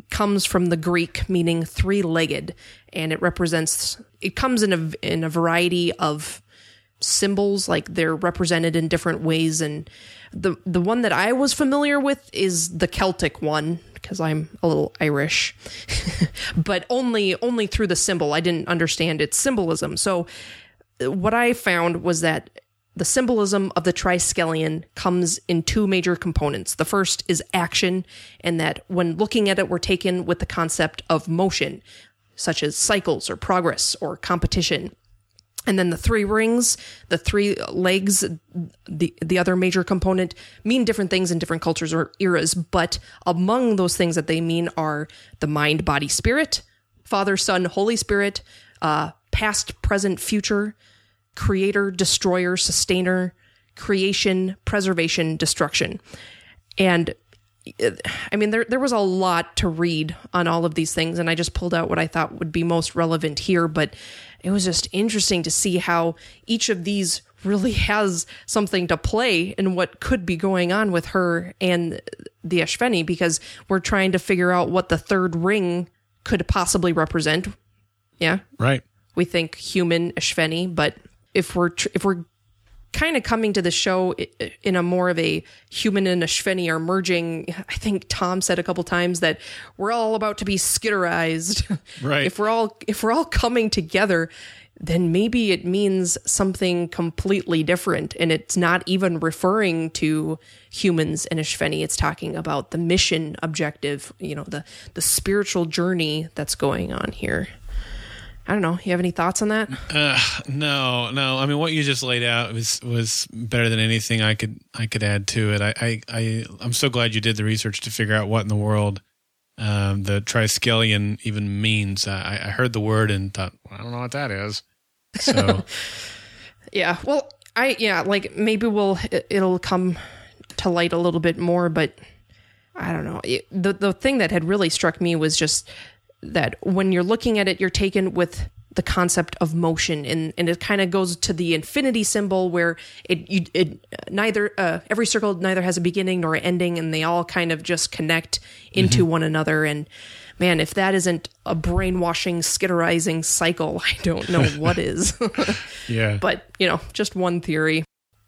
comes from the Greek meaning three-legged, and it represents. It comes in a in a variety of symbols, like they're represented in different ways. And the the one that I was familiar with is the Celtic one because I'm a little Irish, <laughs> but only only through the symbol. I didn't understand its symbolism. So what I found was that the symbolism of the triskelion comes in two major components. The first is action, and that when looking at it, we're taken with the concept of motion, such as cycles or progress or competition. And then the three rings, the three legs, the the other major component mean different things in different cultures or eras. But among those things that they mean are the mind, body, spirit, Father, Son, Holy Spirit, uh, past, present, future, creator, destroyer, sustainer, creation, preservation, destruction. And <sighs> I mean, there there was a lot to read on all of these things, and I just pulled out what I thought would be most relevant here. But it was just interesting to see how each of these really <laughs> has something to play in what could be going on with her and the Espheni, because we're trying to figure out what the third ring could possibly represent. Yeah, Right. we think human Espheni, but if we're tr- if we're kind of coming to the show in a more of a human and a Espheni are merging, I think Tom said a couple times that we're all about to be skitterized. <laughs> Right. if we're all if we're all coming together, then maybe it means something completely different, and it's not even referring to humans and Espheni. It's talking about the mission objective, you know, the the spiritual journey that's going on here. I don't know. You have any thoughts on that? Uh, no, no. I mean, what you just laid out was was better than anything I could I could add to it. I I, I I'm so glad you did the research to figure out what in the world um, the triskelion even means. I, I heard the word and thought, well, I don't know what that is. So <laughs> Yeah. Well, I yeah, like maybe we'll it, it'll come to light a little bit more, but I don't know. It- the the thing that had really struck me was just that when you're looking at it, you're taken with the concept of motion and and it kind of goes to the infinity symbol where it you it neither uh, every circle neither has a beginning nor an ending and they all kind of just connect into one another and man if that isn't a brainwashing skitterizing cycle <laughs> i don't know <laughs> what is <laughs> yeah, but you know, just one theory.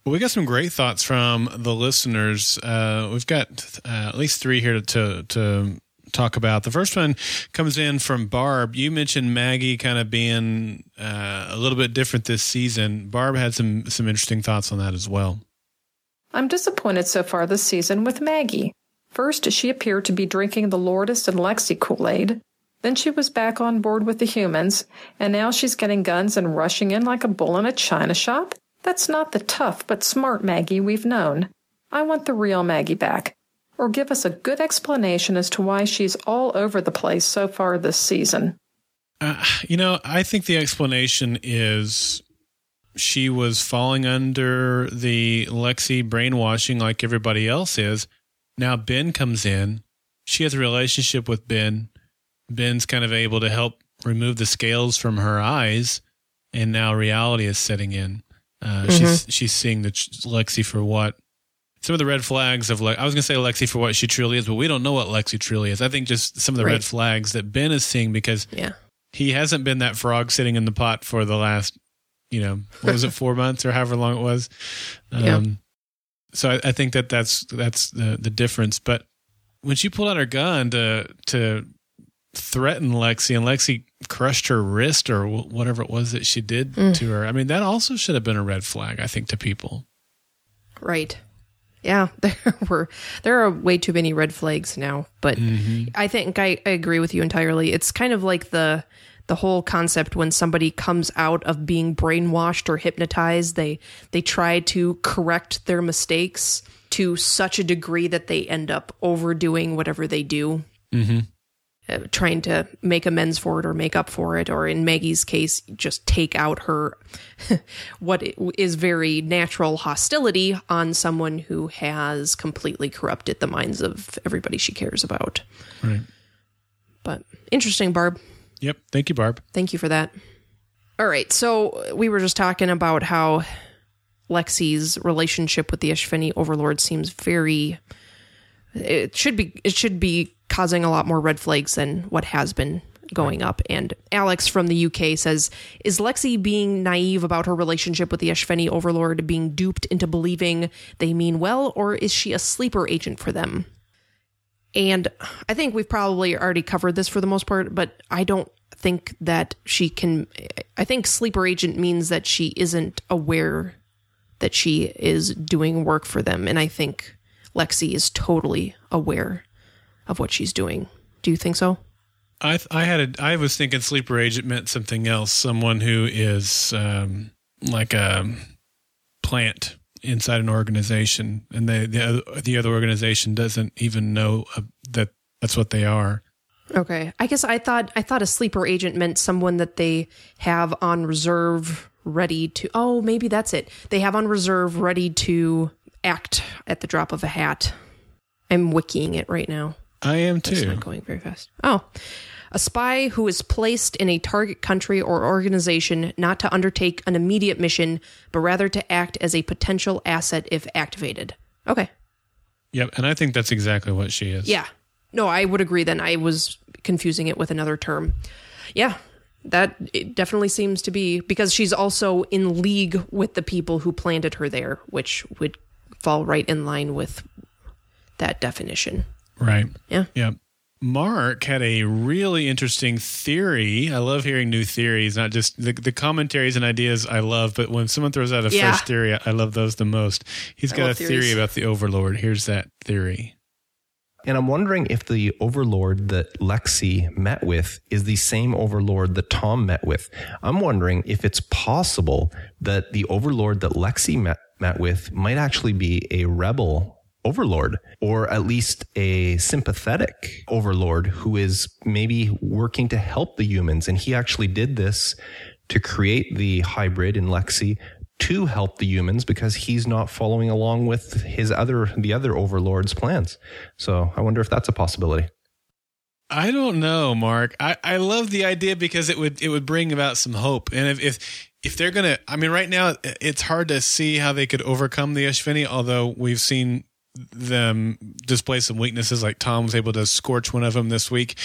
Well, we got some great thoughts from the listeners. Uh, we've got uh, at least three here to, to, to talk about. The first one comes in from Barb. You mentioned Maggie kind of being uh, a little bit different this season. Barb had some some interesting thoughts on that as well. I'm disappointed so far this season with Maggie. First, she appeared to be drinking the Lourdes and Lexi Kool Aid. Then she was back on board with the humans, and now she's getting guns and rushing in like a bull in a china shop? That's not the tough but smart Maggie we've known. I want the real Maggie back. Or give us a good explanation as to why she's all over the place so far this season. Uh, you know, I think the explanation is she was falling under the Lexi brainwashing like everybody else is. Now Ben comes in. She has a relationship with Ben. Ben's kind of able to help remove the scales from her eyes, and now reality is setting in. Uh, mm-hmm. She's she's seeing the Lexi for what some of the red flags of like I was gonna say Lexi for what she truly is, but we don't know what Lexi truly is. I think just some of the right. red flags that Ben is seeing because yeah. he hasn't been that frog sitting in the pot for the last you know what was it four <laughs> months or however long it was. Um, yeah. So I, I think that that's that's the the difference. But when she pulled out her gun to to threaten Lexi and Lexi crushed her wrist or whatever it was that she did mm. to her. I mean, that also should have been a red flag, I think, to people. Right. Yeah, <laughs> there were there are way too many red flags now, but mm-hmm. I think I, I agree with you entirely. It's kind of like the the whole concept when somebody comes out of being brainwashed or hypnotized, they they try to correct their mistakes to such a degree that they end up overdoing whatever they do. Mm-hmm. Uh, trying to make amends for it or make up for it, or in Maggie's case, just take out her <laughs> what is very natural hostility on someone who has completely corrupted the minds of everybody she cares about. Right. But interesting, Barb. Yep. Thank you, Barb. Thank you for that. All right. So we were just talking about how Lexi's relationship with the Espheni overlord seems very. It should be. It should be causing a lot more red flags than what has been going up. And Alex from the UK says, Is Lexi being naive about her relationship with the Espheni overlord, being duped into believing they mean well, or is she a sleeper agent for them? And I think we've probably already covered this for the most part, but I don't think that she can. I think sleeper agent means that she isn't aware that she is doing work for them. And I think Lexi is totally aware of what she's doing. Do you think so? I I had a, I was thinking sleeper agent meant something else. Someone who is um, like a plant inside an organization, and the the other, the other organization doesn't even know that that's what they are. Okay, I guess I thought I thought a sleeper agent meant someone that they have on reserve, ready to. Oh, maybe that's it. They have on reserve, ready to act at the drop of a hat. I'm wikiing it right now. I am too. It's not going very fast. Oh, a spy who is placed in a target country or organization not to undertake an immediate mission, but rather to act as a potential asset if activated. Okay. Yep, and I think that's exactly what she is. Yeah. No, I would agree then. I was confusing it with another term. Yeah, that it definitely seems to be because she's also in league with the people who planted her there, which would fall right in line with that definition. Right. Yeah. Yeah. Mark had a really interesting theory. I love hearing new theories, not just the, the commentaries and ideas I love, but when someone throws out a yeah. fresh theory, I love those the most. He's got a theories. theory about the Overlord. Here's that theory. And I'm wondering if the Overlord that Lexi met with is the same Overlord that Tom met with. I'm wondering if it's possible that the Overlord that Lexi met, met with might actually be a rebel overlord or at least a sympathetic overlord who is maybe working to help the humans. And he actually did this to create the hybrid in Lexi to help the humans because he's not following along with his other the other overlord's plans. So I wonder if that's a possibility. I don't know, Mark. I, I love the idea because it would it would bring about some hope. And if if, if they're gonna, I mean, right now it's hard to see how they could overcome the Espheni. Although we've seen them display some weaknesses, like Tom was able to scorch one of them this week.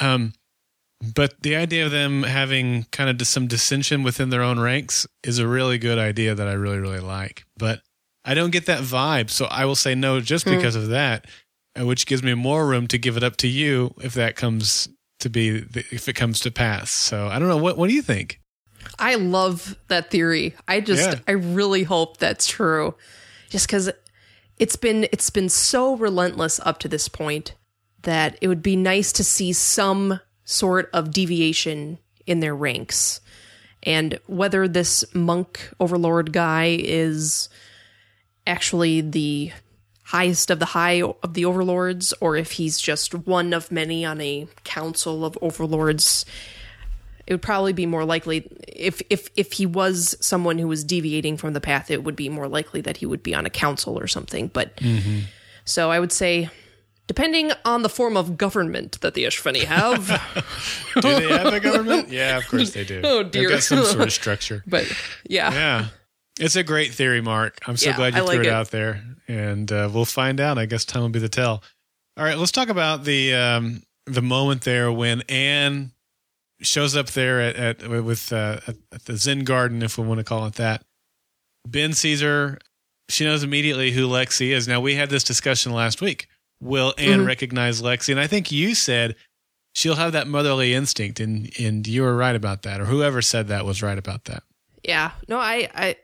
Um, but the idea of them having kind of some dissension within their own ranks is a really good idea that I really, really like. But I don't get that vibe. So I will say no just because of that, uh, which gives me more room to give it up to you if that comes to be, the, if it comes to pass. So I don't know. What, what do you think? I love that theory. I just Yeah. I really hope that's true. Just cuz it's been it's been so relentless up to this point that it would be nice to see some sort of deviation in their ranks. And whether this monk overlord guy is actually the highest of the high of the overlords or if he's just one of many on a council of overlords it would probably be more likely if if if he was someone who was deviating from the path it would be more likely that he would be on a council or something but so i would say depending on the form of government that the Espheni have <laughs> Do they have a government? yeah, of course they do. <laughs> Oh, They've dear. got some sort of structure. <laughs> but yeah, Yeah. It's a great theory, Mark. I'm so Yeah, glad you threw it, it. out there. And uh, we'll find out. I guess time will be the tell. All right, let's talk about the um, the moment there when Anne shows up there at, at with uh, at, the Zen Garden, if we want to call it that. Ben sees her. She knows immediately who Lexi is. Now we had this discussion last week. Will Anne Mm-hmm. recognize Lexi? And I think you said she'll have that motherly instinct, and and you were right about that, or whoever said that was right about that. yeah. No, I I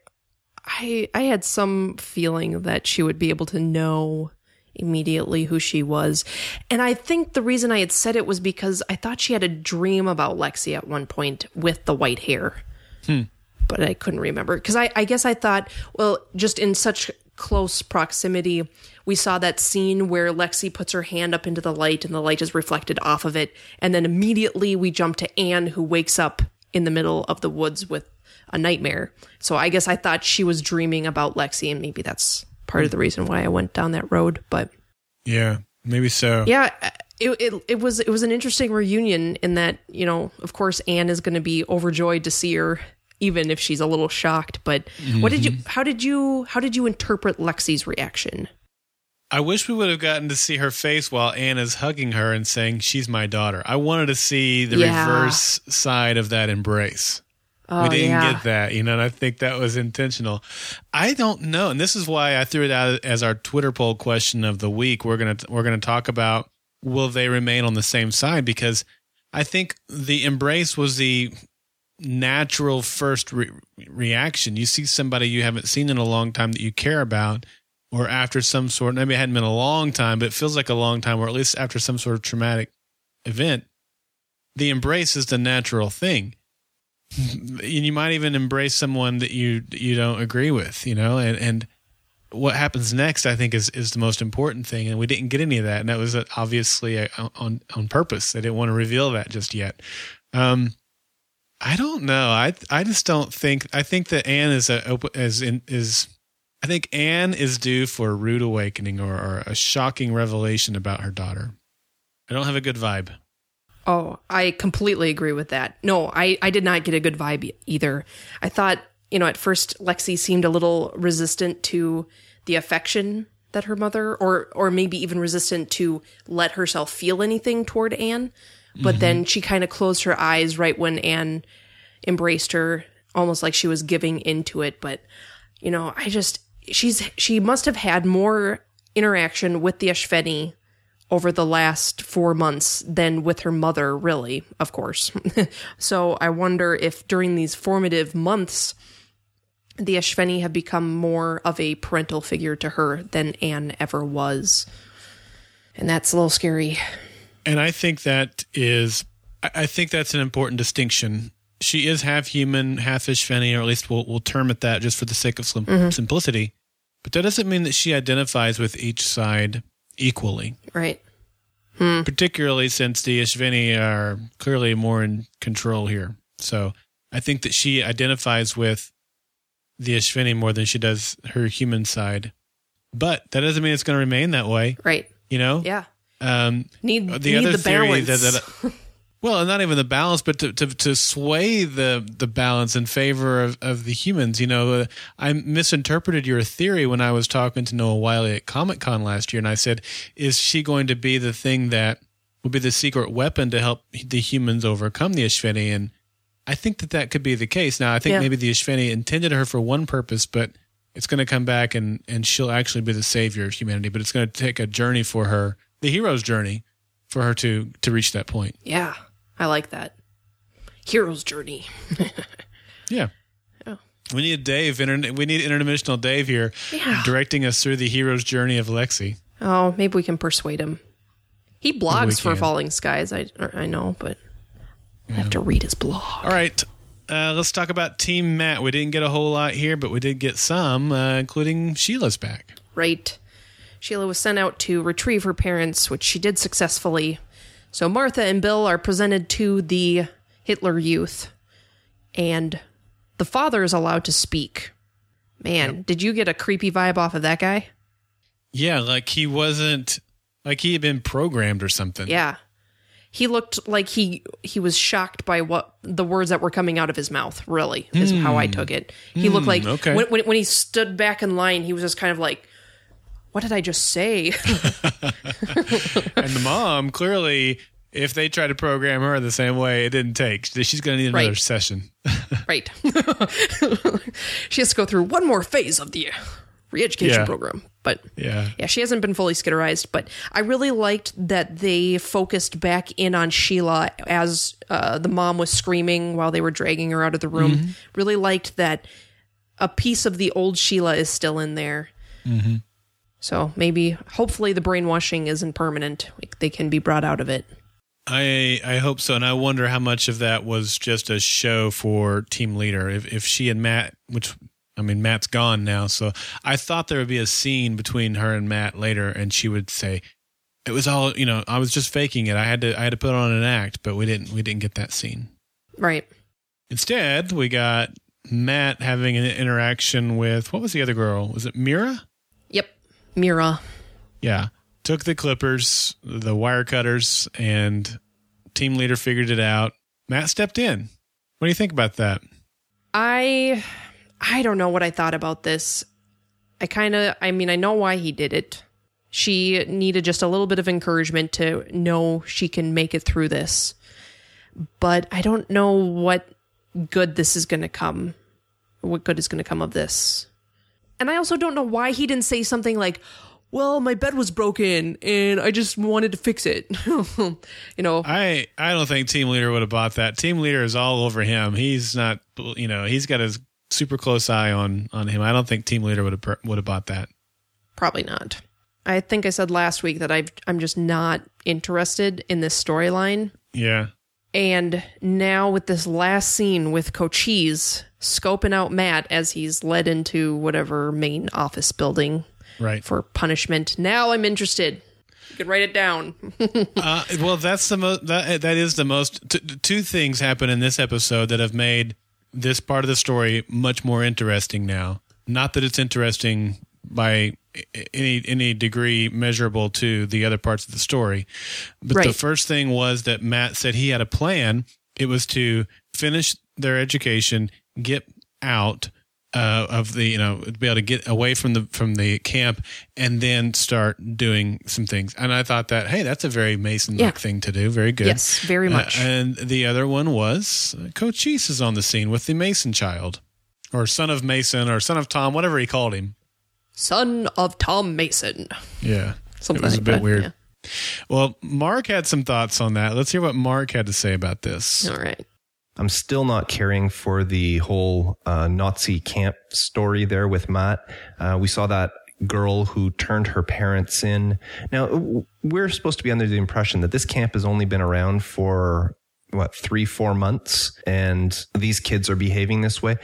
I I had some feeling that she would be able to know immediately who she was. And I think the reason I had said it was because I thought she had a dream about Lexi at one point with the white hair. Hmm. But I couldn't remember because I, I guess I thought, well, just in such close proximity, we saw that scene where Lexi puts her hand up into the light and the light is reflected off of it. And then immediately we jump to Anne, who wakes up in the middle of the woods with a nightmare. So I guess I thought she was dreaming about Lexi, and maybe that's part of the reason why I went down that road. But Yeah, maybe so. yeah, it, it it was it was an interesting reunion in that you know, of course, Anne is going to be overjoyed to see her, even if she's a little shocked. But what did you? Mm-hmm. How did you? How did you interpret Lexi's reaction? I wish we would have gotten to see her face while Anne is hugging her and saying, She's my daughter. I wanted to see the Yeah. reverse side of that embrace. Oh, we didn't yeah. get that, you know, and I think that was intentional. I don't know, and this is why I threw it out as our Twitter poll question of the week. We're gonna we're gonna talk about will they remain on the same side because I think the embrace was the natural first re- reaction. You see somebody you haven't seen in a long time that you care about, or after some sort, maybe it hadn't been a long time, but it feels like a long time, or at least after some sort of traumatic event. The embrace is the natural thing. And you might even embrace someone that you you don't agree with, you know, and and what happens next, I think, is is the most important thing, and we didn't get any of that, and that was obviously uh, on on purpose. They didn't want to reveal that just yet. Um, I don't know. I I just don't think. I think that Anne is a is in, is. I think Anne is due for a rude awakening or, or a shocking revelation about her daughter. I don't have a good vibe. Oh, I completely agree with that. No, I, I did not get a good vibe either. I thought, you know, at first Lexi seemed a little resistant to the affection that her mother or or maybe even resistant to let herself feel anything toward Anne. But then mm-hmm. she kind of closed her eyes right when Anne embraced her, almost like she was giving into it. But, you know, I just she's she must have had more interaction with the Espheni over the last four months than with her mother, really, of course. <laughs> so I wonder if during these formative months, the Espheni have become more of a parental figure to her than Anne ever was. And that's a little scary. And I think that is, I think that's an important distinction. She is half human, half Espheni, or at least we'll, we'll term it that just for the sake of sim- mm-hmm. simplicity. But that doesn't mean that she identifies with each side equally, Right. particularly since the Espheni are clearly more in control here. So I think that she identifies with the Espheni more than she does her human side. But that doesn't mean it's going to remain that way, Right. you know? Yeah. Um, Need the need other the theory balance. that, that <laughs> well and not even the balance but to, to to sway the the balance in favor of, of the humans you know uh, i misinterpreted your theory when i was talking to Noah Wyle at comic-con last year and i said is she going to be the thing that will be the secret weapon to help the humans overcome the Espheni and i think that that could be the case now i think Yeah. maybe the Espheni intended her for one purpose but it's going to come back and and she'll actually be the savior of humanity. But it's going to take a journey for her, the hero's journey, for her to to reach that point. Yeah, I like that. Hero's journey. <laughs> Yeah. Oh. We need Dave. Inter- we need interdimensional Dave here, Yeah. directing us through the hero's journey of Lexi. Oh, maybe we can persuade him. He blogs for. Falling Skies. I I know, but I have to read his blog. All right. Uh, let's talk about Team Matt. We didn't get a whole lot here, but we did get some, uh, including Sheila's back. Right. Sheila was sent out to retrieve her parents, which she did successfully. So Martha and Bill are presented to the Hitler Youth, and the father is allowed to speak. Man, did you get a creepy vibe off of that guy? Yeah, like he wasn't, like he had been programmed or something. Yeah. He looked like he he was shocked by what the words that were coming out of his mouth. Really, is how I hmm. took it. He looked hmm, like okay. when, when when he stood back in line, he was just kind of like, "What did I just say?" <laughs> And the mom, clearly, if they try to program her the same way, it didn't take. She's going to need another <laughs> Right. session. right. <laughs> she has to go through one more phase of the re-education Yeah. program, but Yeah. yeah, she hasn't been fully skitterized. But I really liked that they focused back in on Sheila as uh, the mom was screaming while they were dragging her out of the room. Mm-hmm. Really liked that a piece of the old Sheila is still in there. Mm-hmm. So maybe, hopefully, the brainwashing isn't permanent. Like, they can be brought out of it. I I hope so, and I wonder how much of that was just a show for team leader. If if she and Matt, which I mean Matt's gone now, so I thought there would be a scene between her and Matt later, and she would say, "It was all you know. I was just faking it. I had to I had to put on an act, but we didn't we didn't get that scene. Right. Instead, we got Matt having an interaction with what was the other girl? Was it Mira? Mira. Yeah. Took the clippers, the wire cutters, and team leader figured it out. Matt stepped in. What do you think about that? I I don't know what I thought about this. I kind of I mean I know why he did it. She needed just a little bit of encouragement to know she can make it through this. But I don't know what good this is going to come. What good is going to come of this? And I also don't know why he didn't say something like, "Well, my bed was broken and I just wanted to fix it." <laughs> you know, I I don't think team leader would have bought that. Team leader is all over him. He's not, you know, he's got his super close eye on on him. I don't think team leader would have would have bought that. Probably not. I think I said last week that I've, I'm just not interested in this storyline. Yeah. And now with this last scene with Cochise scoping out Matt as he's led into whatever main office building Right. for punishment, now I'm interested. You can write it down. <laughs> Uh, well, that's the most. That that is the most. T- two things happen in this episode that have made this part of the story much more interesting now. Not that it's interesting by any any degree measurable to the other parts of the story, but the first thing was that Matt said he had a plan. It was to finish their education, get out uh, of the you know be able to get away from the from the camp and then start doing some things and i thought that hey that's a very mason like Yeah. thing to do very good Yes, very Uh, much. and the other one was uh, cochise is on the scene with the mason child or son of mason or son of tom whatever he called him Son of Tom Mason. yeah Something it was like a bit that, weird yeah. well mark had some thoughts on that let's hear what mark had to say about this All right. I'm still not caring for the whole uh, Nazi camp story there with Matt. Uh, we saw that girl who turned her parents in. Now, we're supposed to be under the impression that this camp has only been around for what, three, four months, and these kids are behaving this way.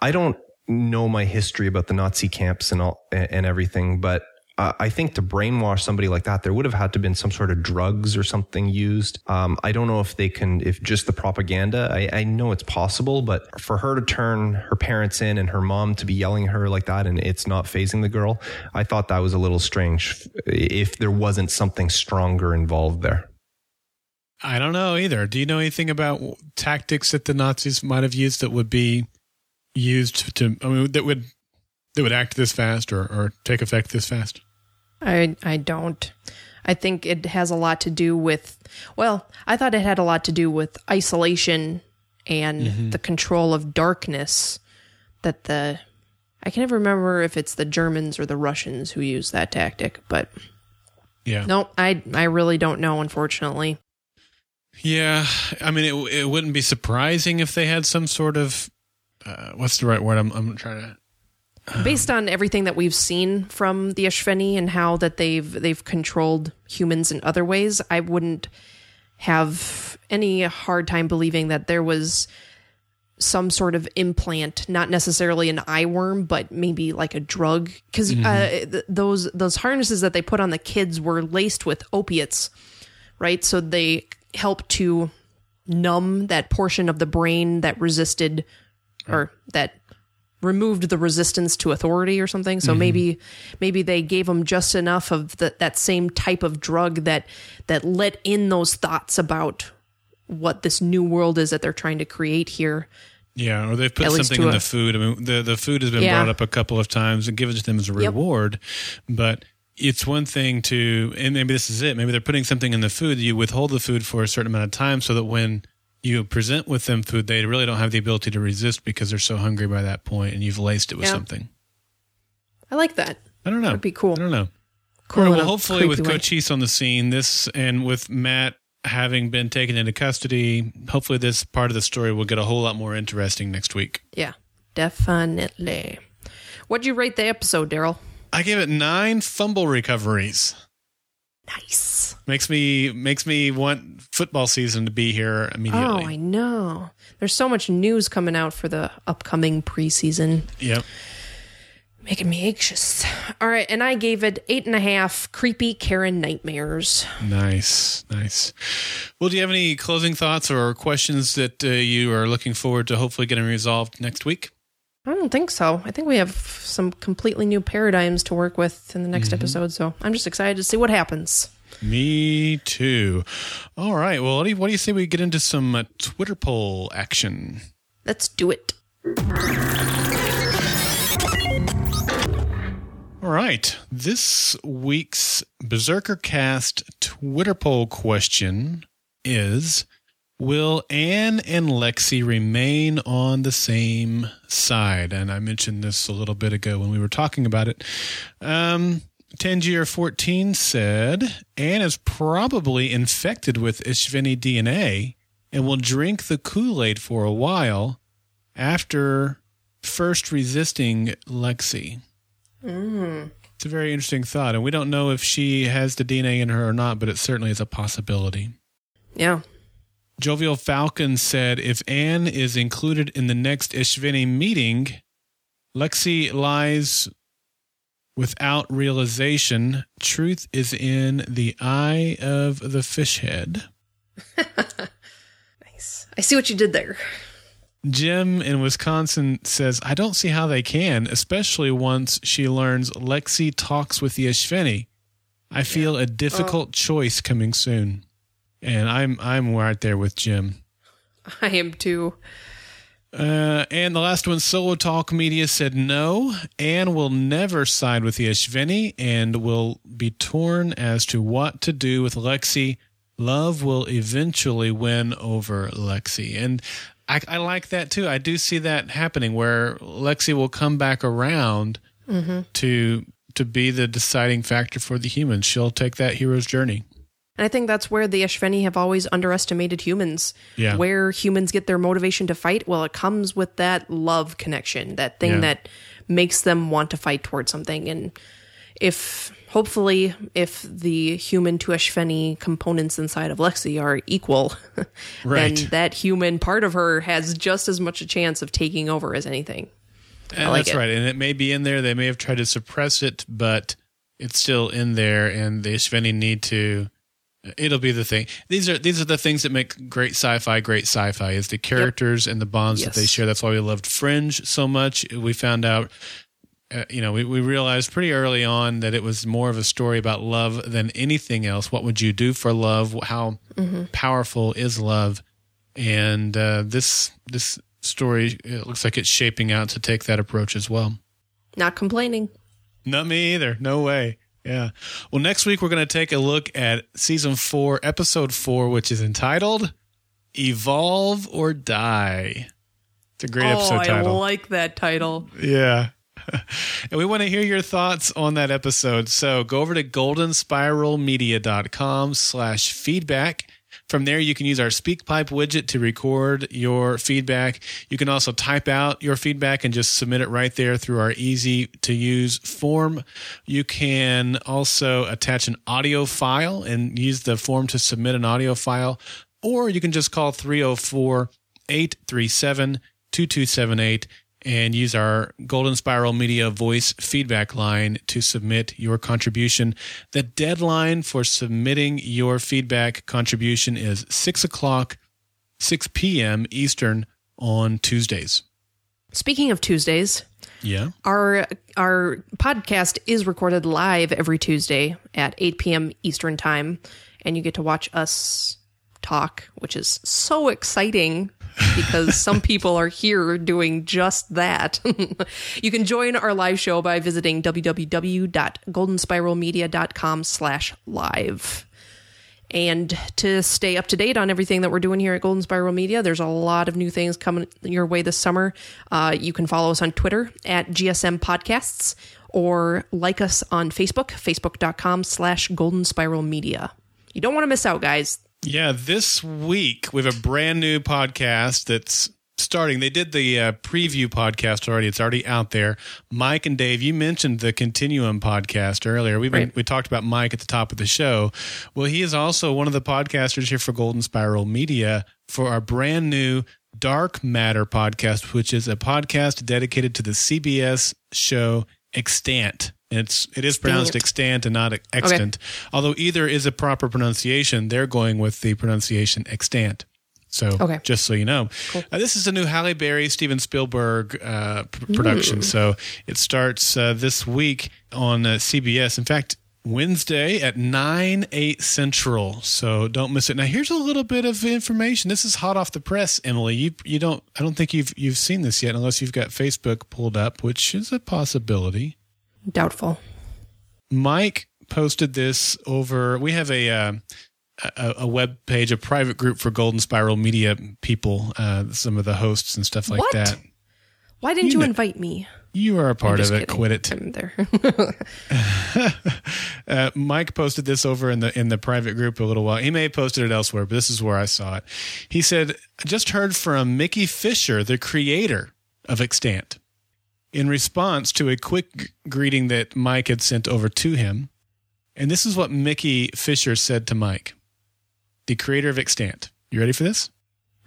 I don't know my history about the Nazi camps and all and everything, but uh, I think to brainwash somebody like that, there would have had to been some sort of drugs or something used. Um, I don't know if they can, if just the propaganda. I, I know it's possible, but for her to turn her parents in and her mom to be yelling at her like that, and it's not phasing the girl, I thought that was a little strange. If there wasn't something stronger involved there. I don't know either. Do you know anything about tactics that the Nazis might have used that would be used to? I mean, that would that would act this fast or, or take effect this fast? I I don't. I think it has a lot to do with well, I thought it had a lot to do with isolation and the control of darkness that the I can never remember if it's the Germans or the Russians who use that tactic, but Yeah. no, I I really don't know, unfortunately. Yeah, I mean, it it wouldn't be surprising if they had some sort of uh, what's the right word? I'm I'm trying to. Based on everything that we've seen from the Espheni and how that they've they've controlled humans in other ways, I wouldn't have any hard time believing that there was some sort of implant, not necessarily an eye worm, but maybe like a drug. Because uh, th- those those harnesses that they put on the kids were laced with opiates, right? So they help to numb that portion of the brain that resisted or that removed the resistance to authority or something. So mm-hmm. maybe maybe they gave them just enough of the, that same type of drug that that let in those thoughts about what this new world is that they're trying to create here. Yeah, or they've put At something in a- the food. I mean, the the food has been Yeah. brought up a couple of times and given to them as a Yep. reward, but. It's one thing to, and maybe this is it. Maybe they're putting something in the food you withhold the food for a certain amount of time, so that when you present with them food, they really don't have the ability to resist because they're so hungry by that point, and you've laced it with Yeah. something. I like that. I don't know. That'd be cool. I don't know. Cool right, well, hopefully with. Cochise on the scene, this and with Matt having been taken into custody, hopefully this part of the story will get a whole lot more interesting next week. Yeah, definitely. What'd you rate the episode, Daryl? I gave it nine fumble recoveries. Nice. Makes me makes me want football season to be here immediately. Oh. I know. There's so much news coming out for the upcoming preseason. yep. Making me anxious. All right, and I gave it eight and a half creepy Karen nightmares. Nice, nice. Well, do you have any closing thoughts or questions that uh, you are looking forward to hopefully getting resolved next week? I don't think so. I think we have some completely new paradigms to work with in the next episode, so I'm just excited to see what happens. Me too. All right. Well, what do you, what do you say we get into some uh, Twitter poll action? Let's do it. All right. This week's Berserker Cast Twitter poll question is Will Anne and Lexi remain on the same side? And I mentioned this a little bit ago when we were talking about it. Um, Tangier14 said Anne is probably infected with Espheni DNA and will drink the Kool Aid for a while after first resisting Lexi. Mm. It's a very interesting thought, and we don't know if she has the DNA in her or not, but it certainly is a possibility. Yeah. Jovial Falcon said if Anne is included in the next Espheni meeting, Lexi lies without realization. Truth is in the eye of the fish head. <laughs> Nice. I see what you did there. Jim in Wisconsin says, I don't see how they can, especially once she learns Lexi talks with the Espheni. I feel a difficult oh. choice coming soon. And I'm I'm right there with Jim. <laughs> I am too. Uh, and the last one, Solo Talk Media said no. Anne will never side with the Espheni and will be torn as to what to do with Lexi. Love will eventually win over Lexi. And I, I like that too. I do see that happening where Lexi will come back around to to be the deciding factor for the humans. She'll take that hero's journey. And I think that's where the Espheni have always underestimated humans. Yeah. Where humans get their motivation to fight, well, it comes with that love connection, that thing Yeah. that makes them want to fight towards something. And if, hopefully, if the human to Espheni components inside of Lexi are equal, <laughs> Right. then that human part of her has just as much a chance of taking over as anything. And like that's it. right. And it may be in there. They may have tried to suppress it, but it's still in there. And the Espheni need to. It'll be the thing. These are these are the things that make great sci-fi great sci-fi. Is the characters and the bonds that they share. That's why we loved Fringe so much. We found out. Uh, you know, we, we realized pretty early on that it was more of a story about love than anything else. What would you do for love? How powerful is love? And uh, this this story it looks like it's shaping out to take that approach as well. Not complaining. Not me either. No way. Yeah. Well, next week we're going to take a look at season four, episode four, which is entitled "Evolve or Die." It's a great oh, episode I title. like that title. yeah. <laughs> and we want to hear your thoughts on that episode. So go over to goldenspiralmedia.com slash feedback. From there, you can use our SpeakPipe widget to record your feedback. You can also type out your feedback and just submit it right there through our easy to use form. You can also attach an audio file and use the form to submit an audio file, or you can just call 304 837 2278 and use our Golden Spiral Media voice feedback line to submit your contribution. The deadline for submitting your feedback contribution is 6 o'clock, 6 p.m. Eastern on Tuesdays. Speaking of Tuesdays, Yeah. our our podcast is recorded live every Tuesday at 8 p.m. Eastern time, and you get to watch us talk, which is so exciting because some people are here doing just that. <laughs> you can join our live show by visiting www.goldenspiralmedia.com slash live. And to stay up to date on everything that we're doing here at Golden Spiral Media, there's a lot of new things coming your way this summer. Uh, you can follow us on Twitter at GSM Podcasts or like us on Facebook, facebook.com slash Golden Spiral Media. You don't want to miss out, guys. Yeah, this week we have a brand new podcast that's starting. They did the uh, preview podcast already. It's already out there. Mike and Dave, you mentioned the Continuum podcast earlier. We Right. we talked about Mike at the top of the show. Well, he is also one of the podcasters here for Golden Spiral Media for our brand new Dark Matter podcast, which is a podcast dedicated to the CBS show Extant. It's it is pronounced extant and not extant. Although either is a proper pronunciation, they're going with the pronunciation extant. So Okay. just so you know, uh, this is a new Halle Berry, Steven Spielberg uh, p- production. So it starts uh, this week on uh, CBS. In fact, Wednesday at 9, 8 Central. So don't miss it. Now, here's a little bit of information. This is hot off the press, Emily. You, you don't, I don't think you've, you've seen this yet unless you've got Facebook pulled up, which is a possibility. Doubtful. Mike posted this over. We have a uh, a, a web page, a private group for Golden Spiral Media people, uh, some of the hosts and stuff like What? that. Why didn't you, know- invite me? You are a part of it. kidding. Quit it. I'm there. <laughs> <laughs> Uh, Mike posted this over in the in the private group a little while. He may have posted it elsewhere, but this is where I saw it. He said, "I just heard from Mickey Fisher, the creator of Extant, in response to a quick g- greeting that Mike had sent over to him, and this is what Mickey Fisher said to Mike, the creator of Extant. You ready for this?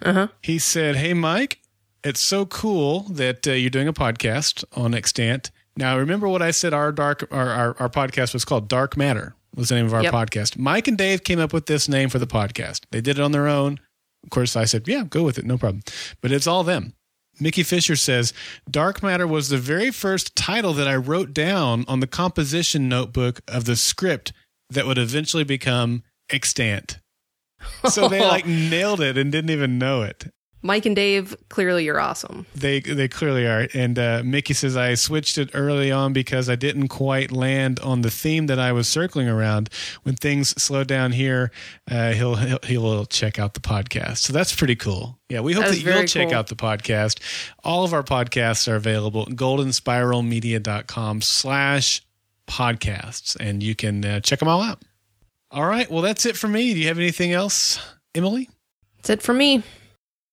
Uh huh. He said, "Hey Mike, it's so cool that uh, you're doing a podcast on Extant. Now, remember what I said? Our dark, our, our our podcast was called Dark Matter. Was the name of our Yep. podcast? Mike and Dave came up with this name for the podcast. They did it on their own. Of course, I said, "Yeah, go with it, no problem." But it's all them. Mickey Fisher says, Dark Matter was the very first title that I wrote down on the composition notebook of the script that would eventually become Extant. So they like <laughs> nailed it and didn't even know it. Mike and Dave, clearly you're awesome. They they clearly are. And uh, Mickey says I switched it early on because I didn't quite land on the theme that I was circling around. When things slow down here, uh, he'll, he'll he'll check out the podcast. So that's pretty cool. Yeah, we hope That that, you'll very check out the podcast. All of our podcasts are available at goldenspiralmedia.com slash podcasts, and you can uh, check them all out. All right. Well, that's it for me. Do you have anything else, Emily? That's it for me.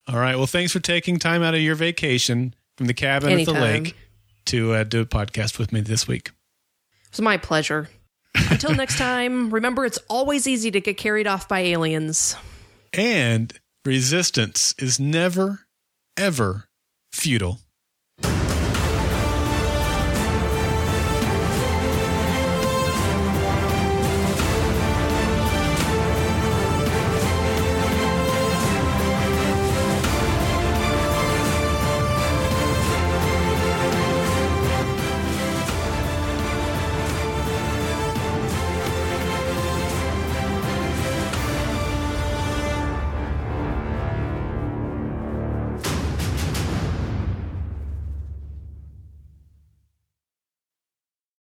All right. Well, thanks for taking time out of your vacation from the cabin at the lake to uh, do a podcast with me this week. It was my pleasure. Until <laughs> next time, remember it's always easy to get carried off by aliens. And resistance is never, ever futile.